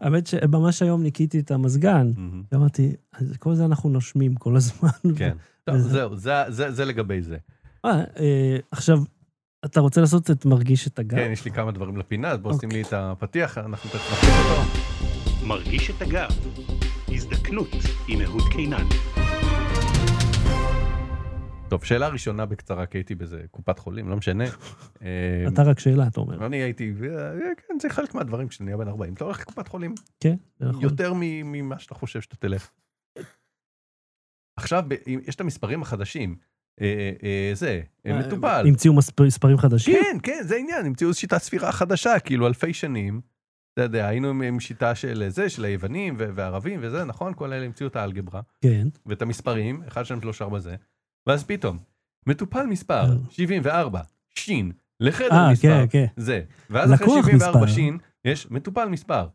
האמת שממש היום ניקיתי את המזגן, ואמרתי, "אז כל זה אנחנו נושמים כל הזמן. כן. טוב, זהו, זה- זה זה לגבי זה. אה, אה, עכשיו, אתה רוצה לעשות את מרגיש את הגב? כן, יש לי כמה דברים לפינה, אז בוא אוקיי. שים לי את הפתיח, אנחנו תכף נחליט אותו. מרגיש את הגב. הזדקנות עם אהוד קינן. טוב, שאלה ראשונה בקצרה, כי הייתי באיזה קופת חולים, לא משנה. אה, אתה רק שאלה, אתה אומר. אני הייתי, אה, כן, זה חלק מהדברים כשאני נהיה בן 40. אתה הולך לקופת חולים כן, זה נכון. יותר ממה שאתה חושב שאתה תלך. עכשיו, יש את המספרים החדשים. אה, אה, זה, אה, מטופל. המציאו מספ- מספרים חדשים? כן, כן, זה העניין, המציאו שיטת ספירה חדשה, כאילו אלפי שנים. אתה יודע, היינו עם- שיטה של זה, של היוונים ו- והערבים וזה, נכון? כל אלה המציאו את האלגברה. כן. ואת המספרים, 1, 2, 3, 4 זה, ואז פתאום, מטופל מספר אה. 74, שין, לחדר אה, מספר, כן, כן. זה, ואז אחרי לקוח 74 מספר. שין, יש מטופל מספר.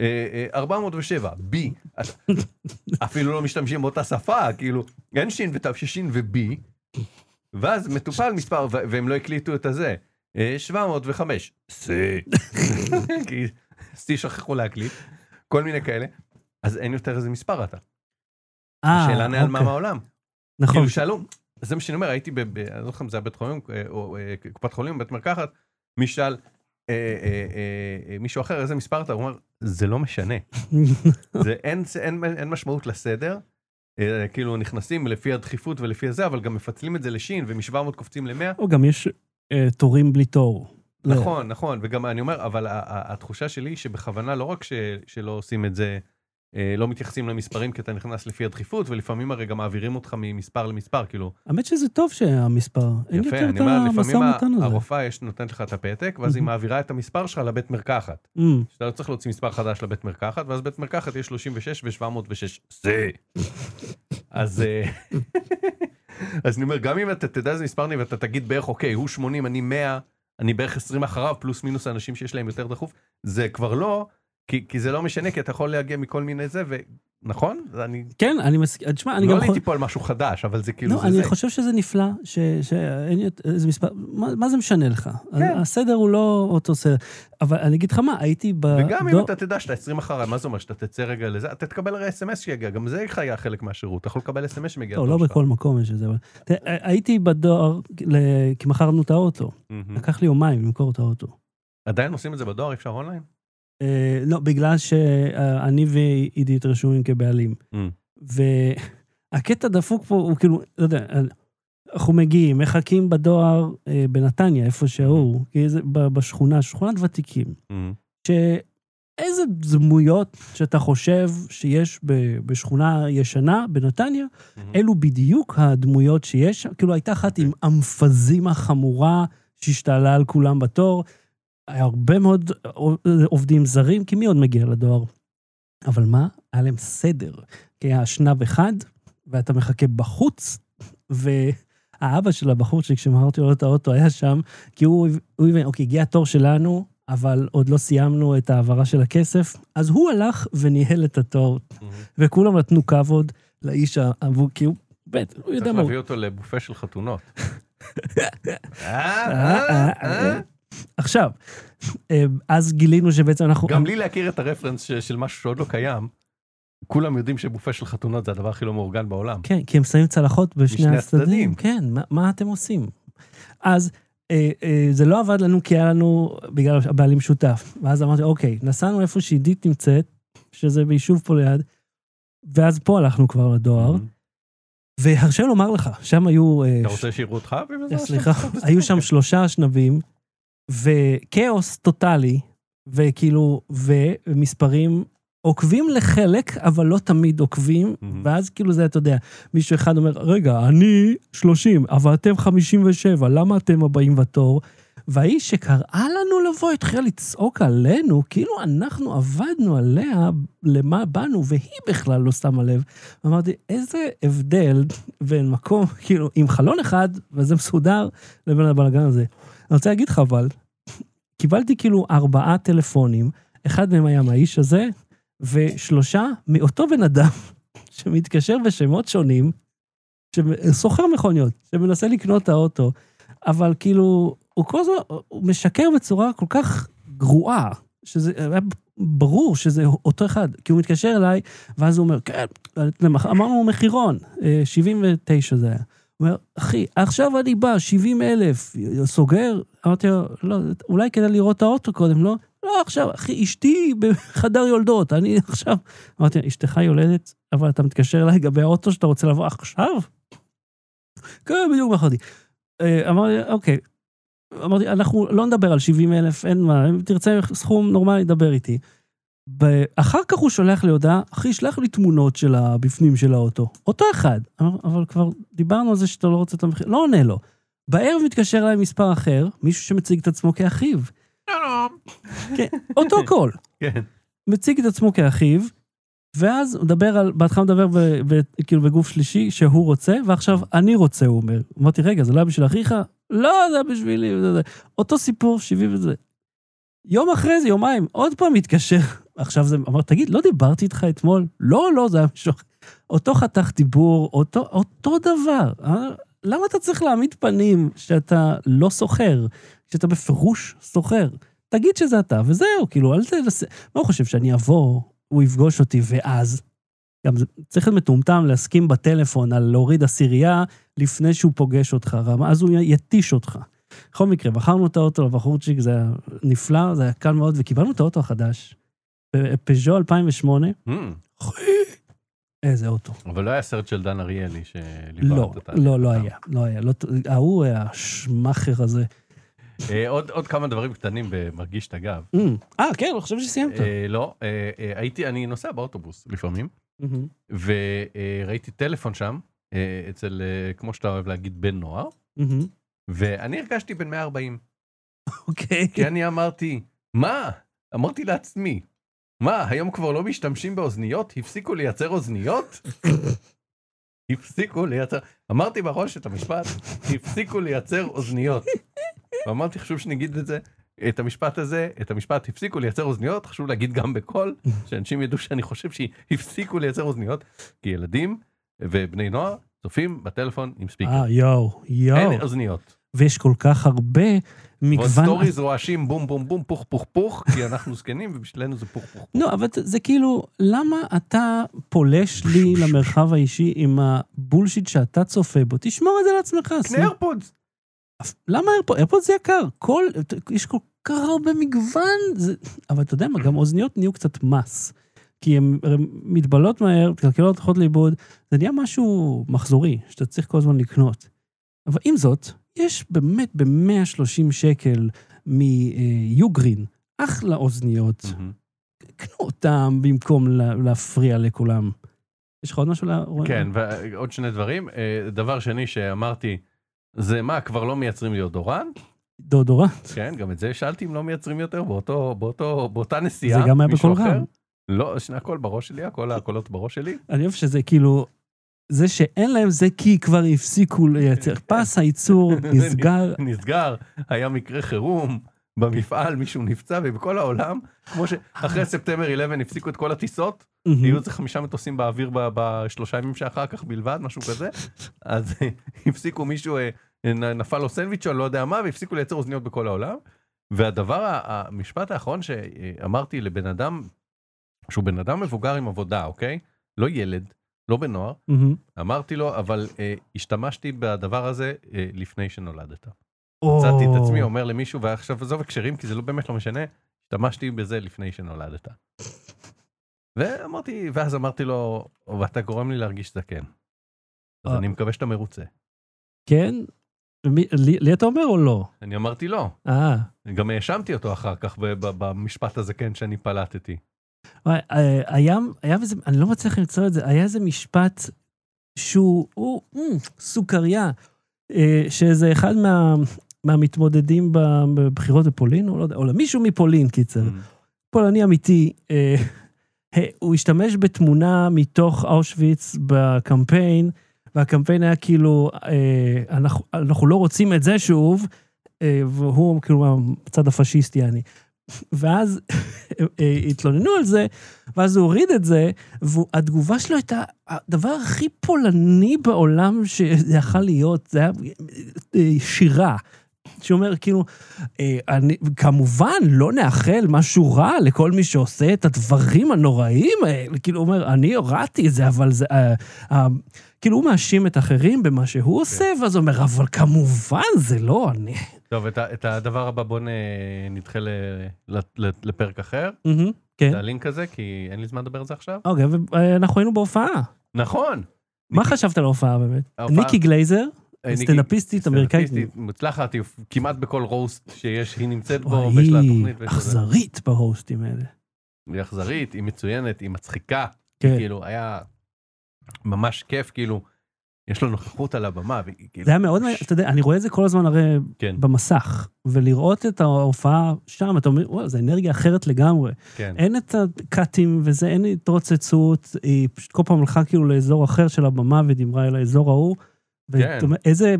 אה, אה, 407, בי, אז אפילו לא משתמשים באותה שפה, כאילו, אין שין ותו ששין ובי, ואז מטופל מספר, והם לא הקליטו את הזה, אה, 705, סי, כי סי שכחו להקליט, כל מיני כאלה, אז אין יותר איזה מספר אתה. אה, השאלה נעלמה אוקיי. מהעולם. נכון. כאילו שאלו, זה מה שאני אומר, הייתי, ב- ב- אני לא זוכר אם זה היה בית חולים אה, או אה, קופת חולים, בית מרקחת, מי שאל אה, מישהו אחר איזה מספר אתה, הוא אומר, זה לא משנה, זה אין, אין, אין משמעות לסדר, כאילו נכנסים לפי הדחיפות ולפי הזה, אבל גם מפצלים את זה לשין ומ-700 קופצים ל-100, או גם יש אה, תורים בלי תור. נכון, נכון, וגם אני אומר, אבל התחושה שלי היא שבכוונה לא רק ש, שלא עושים את זה, לא מתייחסים למספרים כי אתה נכנס לפי הדחיפות, ולפעמים הרי גם מעבירים אותך ממספר למספר, כאילו, האמת שזה טוב שהמספר, אין יותר אני את המשא ומתן הזה. הרופאה יש נותנת לך את הפתק, ואז היא מהמם. מעבירה את המספר שלך לבית מרקחת. אמ, שאתה לא צריך להוציא מספר חדש לבית מרקחת, ואז בית מרקחת יש 36 ו-706. זה. אז אה, אז אני אומר, גם אם אתה תדע איזה מספר אני ואתה תגיד בערך, אוקיי, הוא 80, אני 100, אני בערך 20 אחריו, פלוס מינוס האנשים שיש להם יותר דחוף, זה כבר לא, כי, כי זה לא משנה, כי אתה יכול להגיע מכל מיני זה, ונכון? אני כן, אני מסכים, תשמע, אני לא גם עליתי חושב... פה על משהו חדש, אבל זה כאילו, לא, זה אני זה. חושב שזה נפלא, ש- שאין איזה מספר, מה מה זה משנה לך? כן. הסדר הוא לא אותו סדר. אבל אני אגיד לך מה, הייתי בדור... וגם אם אתה תדע שאתה 20 אחריי, מה זה אומר שאתה תצא רגע לזה, אתה תקבל הרי אס.אם.אס שיגיע, גם זה היה חלק מהשירות, אתה יכול לקבל אס.אם.אס שמגיע. לא, לא. בכל מקום יש את זה, אבל... תראה, הייתי בדואר, ל- כי מכרנו את האוטו. לקח לי יומיים למכור את האוטו. עדיין עושים את זה בדואר, אפשר אונליין? אה, לא, בגלל שאני ועידית רשומים כבעלים. Mm. והקטע דפוק פה הוא כאילו, לא יודע, אנחנו מגיעים, מחכים בדואר אה, בנתניה, איפה שהוא, כי זה ב- בשכונה, שכונת ותיקים, מהמם. שאיזה דמויות שאתה חושב שיש ב- בשכונה ישנה בנתניה, מהמם. אלו בדיוק הדמויות שיש, כאילו הייתה אחת עם אמפזימה חמורה שהשתעלה על כולם בתור, הרבה מאוד עובדים זרים, כי מי עוד מגיע לדואר? אבל מה? היה להם סדר. כי היה אשנב אחד, ואתה מחכה בחוץ, והאבא של הבחור שלי, כשמכרתי לו את האוטו, היה שם, כי הוא, הוא הבין, אוקיי, הגיע התור שלנו, אבל עוד לא סיימנו את ההעברה של הכסף, אז הוא הלך וניהל את התור, מהמם. וכולם נתנו כבוד לאיש העבור, כי הוא, באמת, הוא יודע צריך מה הוא... להביא אותו לבופה של חתונות. אה, אה, אה. עכשיו, אה, אז גילינו שבעצם אנחנו... גם בלי להכיר את הרפרנס של משהו שעוד לא קיים, כולם יודעים שבופה של חתונות זה הדבר הכי לא מאורגן בעולם. כן, כי הם שמים צלחות בשני הצדדים. כן, מה, מה אתם עושים? אז אה, אה, זה לא עבד לנו כי היה לנו, בגלל הבעלים שותף. ואז אמרתי, אוקיי, נסענו איפה שעידית נמצאת, שזה ביישוב פה ליד, ואז פה הלכנו כבר לדואר. והרשה לומר לך, שם היו... אה, אתה רוצה שיראו אותך? ובזה סליחה, היו שם שלושה אשנבים, וכאוס טוטאלי, וכאילו, ומספרים עוקבים לחלק, אבל לא תמיד עוקבים, מהמם. ואז כאילו זה, אתה יודע, מישהו אחד אומר, רגע, אני 30, אבל אתם 57, למה אתם הבאים בתור? והאיש שקראה לנו לבוא התחילה לצעוק עלינו, כאילו אנחנו עבדנו עליה, למה באנו, והיא בכלל לא שמה לב. אמרתי, איזה הבדל בין מקום, כאילו, עם חלון אחד, וזה מסודר, לבין הבלאגן הזה. אני רוצה להגיד לך, אבל, קיבלתי כאילו ארבעה טלפונים, אחד מהם היה מהאיש הזה, ושלושה מאותו בן אדם שמתקשר בשמות שונים, שסוחר מכוניות, שמנסה לקנות את האוטו, אבל כאילו, הוא כל הזמן, הוא משקר בצורה כל כך גרועה, שזה היה ברור שזה אותו אחד, כי הוא מתקשר אליי, ואז הוא אומר, כן, אמרנו מחירון, אה, 79 זה היה. אומר, אחי, עכשיו אני בא, 70 אלף, סוגר? אמרתי לו, לא, אולי כדאי לראות את האוטו קודם, לא? לא, עכשיו, אחי, אשתי בחדר יולדות, אני עכשיו... אמרתי, אשתך יולדת, אבל אתה מתקשר אליי לגבי האוטו שאתה רוצה לבוא עכשיו? כן, בדיוק בחרתי. אמרתי, אוקיי. אמרתי, אנחנו לא נדבר על 70 אלף, אין מה, אם תרצה סכום נורמלי, דבר איתי. אחר כך הוא שולח לי הודעה, אחי, שלח לי תמונות של הבפנים של האוטו. אותו אחד. אבל כבר דיברנו על זה שאתה לא רוצה את המחיר, לא עונה לו. בערב מתקשר אליי מספר אחר, מישהו שמציג את עצמו כאחיו. שלום. כן, אותו קול. כן. מציג את עצמו כאחיו, ואז הוא מדבר על, בהתחלה מדבר ב, ב, כאילו בגוף שלישי שהוא רוצה, ועכשיו אני רוצה, הוא אומר. אמרתי, רגע, זה לא היה בשביל אחיך? לא, זה היה בשבילי. אותו סיפור, 70 וזה. יום אחרי זה, יומיים, עוד פעם מתקשר. עכשיו זה, אמר, תגיד, לא דיברתי איתך אתמול? לא, לא, זה היה מישהו אחר. אותו חתך דיבור, אותו, אותו דבר. אה? למה אתה צריך להעמיד פנים שאתה לא סוחר, שאתה בפירוש סוחר? תגיד שזה אתה, וזהו, כאילו, אל תנסה... מה הוא חושב, שאני אבוא, הוא יפגוש אותי, ואז? גם זה צריך להיות מטומטם להסכים בטלפון על להוריד עשירייה לפני שהוא פוגש אותך, אז הוא יתיש אותך. בכל מקרה, בחרנו את האוטו לבחורצ'יק, זה היה נפלא, זה היה קל מאוד, וקיבלנו את האוטו החדש, פז'ו 2008. Mm, איזה אוטו. אבל לא היה סרט של דן אריאלי שליווה לא, את. לא, לא היה, לא היה. לא, ההוא היה השמאכר הזה. אה, עוד עוד כמה דברים קטנים במרגיש את הגב. אמ, אה, כן, אני חושב שסיימת. אה, לא, אה, אה, הייתי, אני נוסע באוטובוס לפעמים, מהמם. וראיתי טלפון שם, אה, אצל, אה, כמו שאתה אוהב להגיד, בן נוער, מהמם. ואני הרגשתי בן 140. אוקיי. כי אני אמרתי, מה? אמרתי לעצמי, מה, היום כבר לא משתמשים באוזניות? הפסיקו לייצר אוזניות? הפסיקו לייצר, אמרתי בראש את המשפט, הפסיקו לייצר אוזניות. ואמרתי, חשוב שנגיד את זה, את המשפט הזה, את המשפט הפסיקו לייצר אוזניות, חשוב להגיד גם בקול, שאנשים ידעו שאני חושב שהפסיקו לייצר אוזניות, כי ילדים ובני נוער צופים בטלפון עם ספיקר. אה, יואו, יואו. אין אוזניות. ויש כל כך הרבה ועוד מגוון... stories רועשים בום בום בום פוך פוך פוך, כי אנחנו זקנים ובשבילנו זה פוך פוך פוך. לא, אבל זה כאילו, למה אתה פולש לי למרחב האישי עם ה bullshit שאתה צופה בו? תשמור את זה לעצמך. קנה AirPods. למה AirPod? AirPod זה יקר. כל, יש כל כך הרבה מגוון. זה, אבל אתה יודע מה, גם אוזניות נהיו קצת מס. כי הן מתבלות מהר, מתקלקלות, הולכות לאיבוד. זה נהיה משהו מחזורי, שאתה צריך כל הזמן לקנות. אבל עם זאת, יש באמת ב-130 שקל מיוגרין, אחלה אוזניות. קנו אותם במקום לה- להפריע לכולם. יש לך עוד משהו ל... כן, ועוד שני דברים. אה, דבר שני שאמרתי, זה מה, כבר לא מייצרים לי אודורנט? דאודורנט. כן, גם את זה שאלתי אם לא מייצרים יותר באותו, באותו, באותה נסיעה. זה גם היה בקול? רם. לא, שני הכל בראש שלי, הכל הקולות בראש שלי. אני אוהב שזה כאילו, זה שאין להם זה כי כבר הפסיקו לייצר. פס הייצור נסגר. נסגר, היה מקרה חירום במפעל, מישהו נפצע, ובכל העולם, כמו שאחרי ספטמבר 11 הפסיקו את כל הטיסות, היו איזה חמישה מטוסים באוויר בשלושה ימים שאחר כך בלבד, משהו כזה, אז הפסיקו מישהו, אה, נפל לו סנדוויץ' או לא יודע מה, והפסיקו לייצר אוזניות בכל העולם. והדבר, המשפט האחרון שאמרתי לבן אדם, שהוא בן אדם מבוגר עם עבודה, אוקיי? לא ילד, לא בן נוער, מהמם. אמרתי לו, אבל אה, השתמשתי בדבר הזה אה, לפני שנולדת. מצאתי את עצמי אומר למישהו, ועכשיו עזוב הקשרים, כי זה לא באמת לא משנה, השתמשתי בזה לפני שנולדת. ואמרתי, ואז אמרתי לו, ואתה גורם לי להרגיש זקן. אז אה. אני מקווה שאתה מרוצה. כן? מי- לי לי אתה אומר או לא? אני אמרתי לא. אה. גם האשמתי אותו אחר כך במשפט הזקן שאני פלטתי. וואי, אה, היה, היה איזה, אני לא מצליח למצוא את זה, היה איזה משפט שהוא, הוא, mm, סוכריה, אה, שזה אחד מה, מהמתמודדים בבחירות בפולין, או לא יודע, או מישהו מפולין, קיצר. פולני אמיתי, אה, הוא השתמש בתמונה מתוך אושוויץ בקמפיין, והקמפיין היה כאילו, אנחנו, אנחנו לא רוצים את זה שוב, והוא כאילו מהצד הפשיסטי אני. ואז אה, התלוננו על זה, ואז הוא הוריד את זה, והתגובה שלו הייתה הדבר הכי פולני בעולם שזה יכול להיות, זה היה אה, שירה. שאומר, כאילו, אה, אני, כמובן, לא נאחל משהו רע לכל מי שעושה את הדברים הנוראים האלה. כאילו, הוא אומר, אני הורדתי את זה, אבל זה... אה, אה, כאילו, הוא מאשים את האחרים במה שהוא עושה, ואז הוא אומר, אבל כמובן, זה לא אני. טוב, את, את הדבר הבא בוא נדחה ל, ל, ל, לפרק אחר, מהמם, כן. את הלינק הזה, כי אין לי זמן לדבר על זה עכשיו. אוקיי, ואנחנו היינו בהופעה. נכון. מה חשבת על ההופעה באמת? ניקי גלייזר, אה, סטנדאפיסטית אמריקאית. סטנדאפיסטית מוצלחת, היא כמעט בכל רוסט שיש, היא נמצאת בו, ויש לה היא תוכנית. זה. אכזרית בהוסטים האלה. היא אכזרית, היא מצוינת, היא מצחיקה, כן. כאילו, היה ממש כיף, כאילו, יש לו נוכחות על הבמה, כאילו... זה היה מאוד אתה יודע, אני רואה את זה כל הזמן הרי כן, במסך, ולראות את ההופעה שם, אתה אומר, וואו, זו אנרגיה אחרת לגמרי. כן. אין את הקאטים וזה, אין התרוצצות, היא פשוט כל פעם הלכה כאילו לאזור אחר של הבמה ודיברה אל האזור ההוא. כן. ואתה אומר, איזה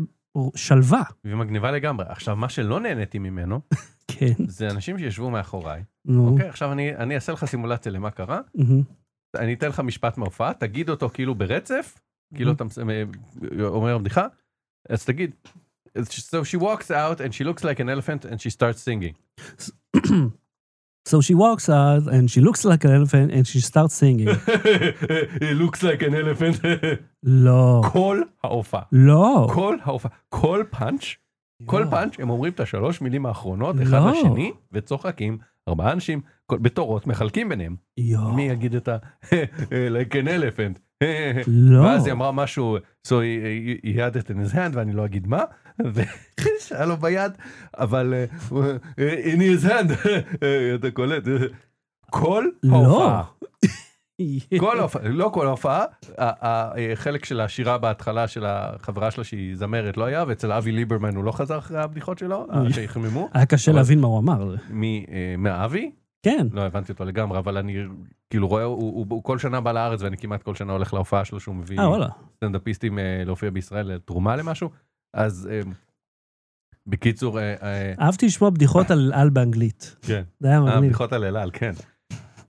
שלווה. והיא מגניבה לגמרי. עכשיו, מה שלא נהניתי ממנו, כן, זה אנשים שישבו מאחוריי. נו. אוקיי, עכשיו אני אני אעשה לך סימולציה למה קרה. אני אתן לך משפט מההופעה, תגיד אותו כאילו ברצף, כאילו אתה מס- אומר בדיחה, אז תגיד. So she walks out and she looks like an elephant and she starts singing. So she walks out and she looks like an elephant and she starts singing. It looks like an elephant. לא, כל ההופעה. לא. כל ההופעה. כל פאנץ', כל. פאנץ' הם אומרים את השלוש מילים האחרונות אחד לא. לשני וצוחקים. ארבעה אנשים בתורות מחלקים ביניהם. יואו. מי יגיד את ה... like an elephant. לא. ואז היא אמרה משהו, so he, he had it in his hand ואני לא אגיד מה, ושהיה לו ביד, אבל uh, in his hand, אתה קולט, כל לא. ההופעה, כל ההופעה, לא כל ההופעה, החלק של השירה בהתחלה של החברה שלה שהיא זמרת לא היה, ואצל אבי ליברמן הוא לא חזר אחרי הבדיחות שלו, שהחמימו, היה קשה להבין מה הוא אמר. מ- אה, מאבי, כן. לא הבנתי אותו לגמרי, אבל אני כאילו רואה, הוא, הוא, הוא כל שנה בא לארץ ואני כמעט כל שנה הולך להופעה שלו שהוא מביא אה. סטנדאפיסטים אה, להופיע בישראל, אה, תרומה למשהו, אז אה, בקיצור, אה, אה, אהבתי לשמוע בדיחות על על באנגלית. כן, זה היה מגניב. בדיחות על אלעל, כן.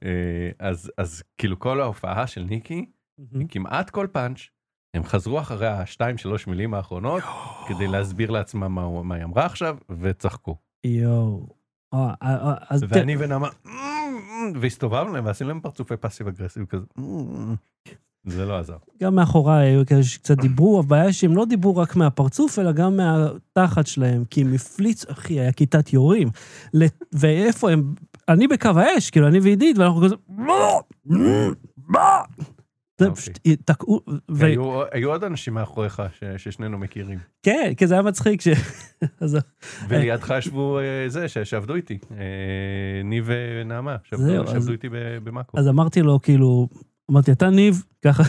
אה, אז, אז כאילו כל ההופעה של ניקי. כמעט כל פאנץ', הם חזרו אחרי השתיים שלוש מילים האחרונות, כדי להסביר לעצמם מה, הוא- מה היא אמרה עכשיו, וצחקו. יואו. אה, אה, ואני ונעמה, "אמ, אמ", והסתובבנו להם ועשינו להם פרצופי פאסיב אגרסיב כזה. "אמ", זה לא עזר. גם מאחוריי היו כאלה שקצת דיברו, הבעיה שהם לא דיברו רק מהפרצוף, אלא גם מהתחת שלהם, כי הם הפליצו, אחי, היה כיתת יורים. ואיפה הם? אני בקו האש, כאילו, אני ועידית, ואנחנו כזה... אוקיי. תקעו, היו, עוד אנשים מאחוריך ששנינו מכירים. כן, כי זה היה מצחיק ולידך ישבו אה, זה שעבדו איתי, אה, ניב ונעמה, שעבדו, איתי במאקו. אז אמרתי לו, כאילו, אמרתי, אתה ניב, ככה,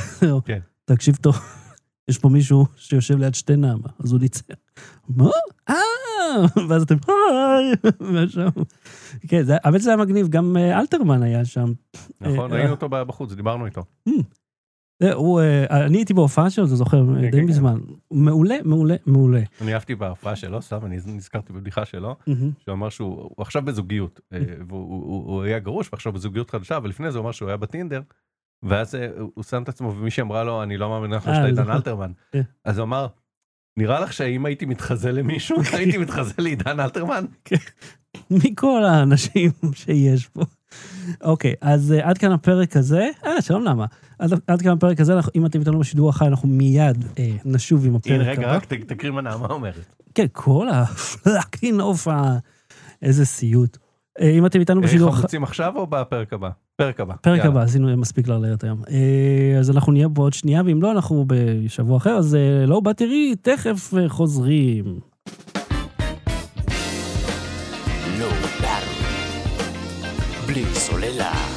כן. תקשיב טוב, יש פה מישהו שיושב ליד שתי נעמה, אז הוא ניצח. מה? אה, ואז אתם, היי, ושם. כן, האמת שזה היה מגניב, גם אה, אלתרמן היה שם. נכון, ראינו אותו בחוץ, דיברנו איתו. הוא, אה, אני הייתי בהופעה שלו, אתה זוכר, כן, די כן. מזמן. מעולה, מעולה, מעולה. אני אהבתי בהופעה שלו, סתם, אני נזכרתי בבדיחה שלו. שהוא אמר שהוא הוא עכשיו בזוגיות, אה, והוא הוא- הוא- הוא היה גרוש ועכשיו בזוגיות חדשה, ולפני זה הוא אמר שהוא היה בטינדר, ואז אה, הוא שם את עצמו, ומישהי אמרה לו, אני לא מאמין לך שאתה עידן זוכר. אלתרמן. כן. אז הוא אמר, נראה לך שאם הייתי מתחזה למישהו, הייתי מתחזה לעידן אלתרמן? מכל האנשים שיש פה. אוקיי, אז עד כאן הפרק הזה. אה, שלום נעמה. עד, עד כאן הפרק הזה, אנחנו, אם אתם איתנו בשידור החי, אנחנו מיד uh, נשוב עם הפרק הבא. רגע, רק תקריא מה נעמה אומרת. כן, כל הפלאקינג אוף ה... איזה סיוט. Uh, אם אתם איתנו בשידור החי... חמוצים עכשיו או בפרק הבא? פרק הבא. פרק יאללה. הבא, עשינו מספיק לרדת היום. Uh, אז אנחנו נהיה פה עוד שנייה, ואם לא, אנחנו בשבוע אחר, אז uh, לא בתראי, תכף uh, חוזרים. בלי סוללה.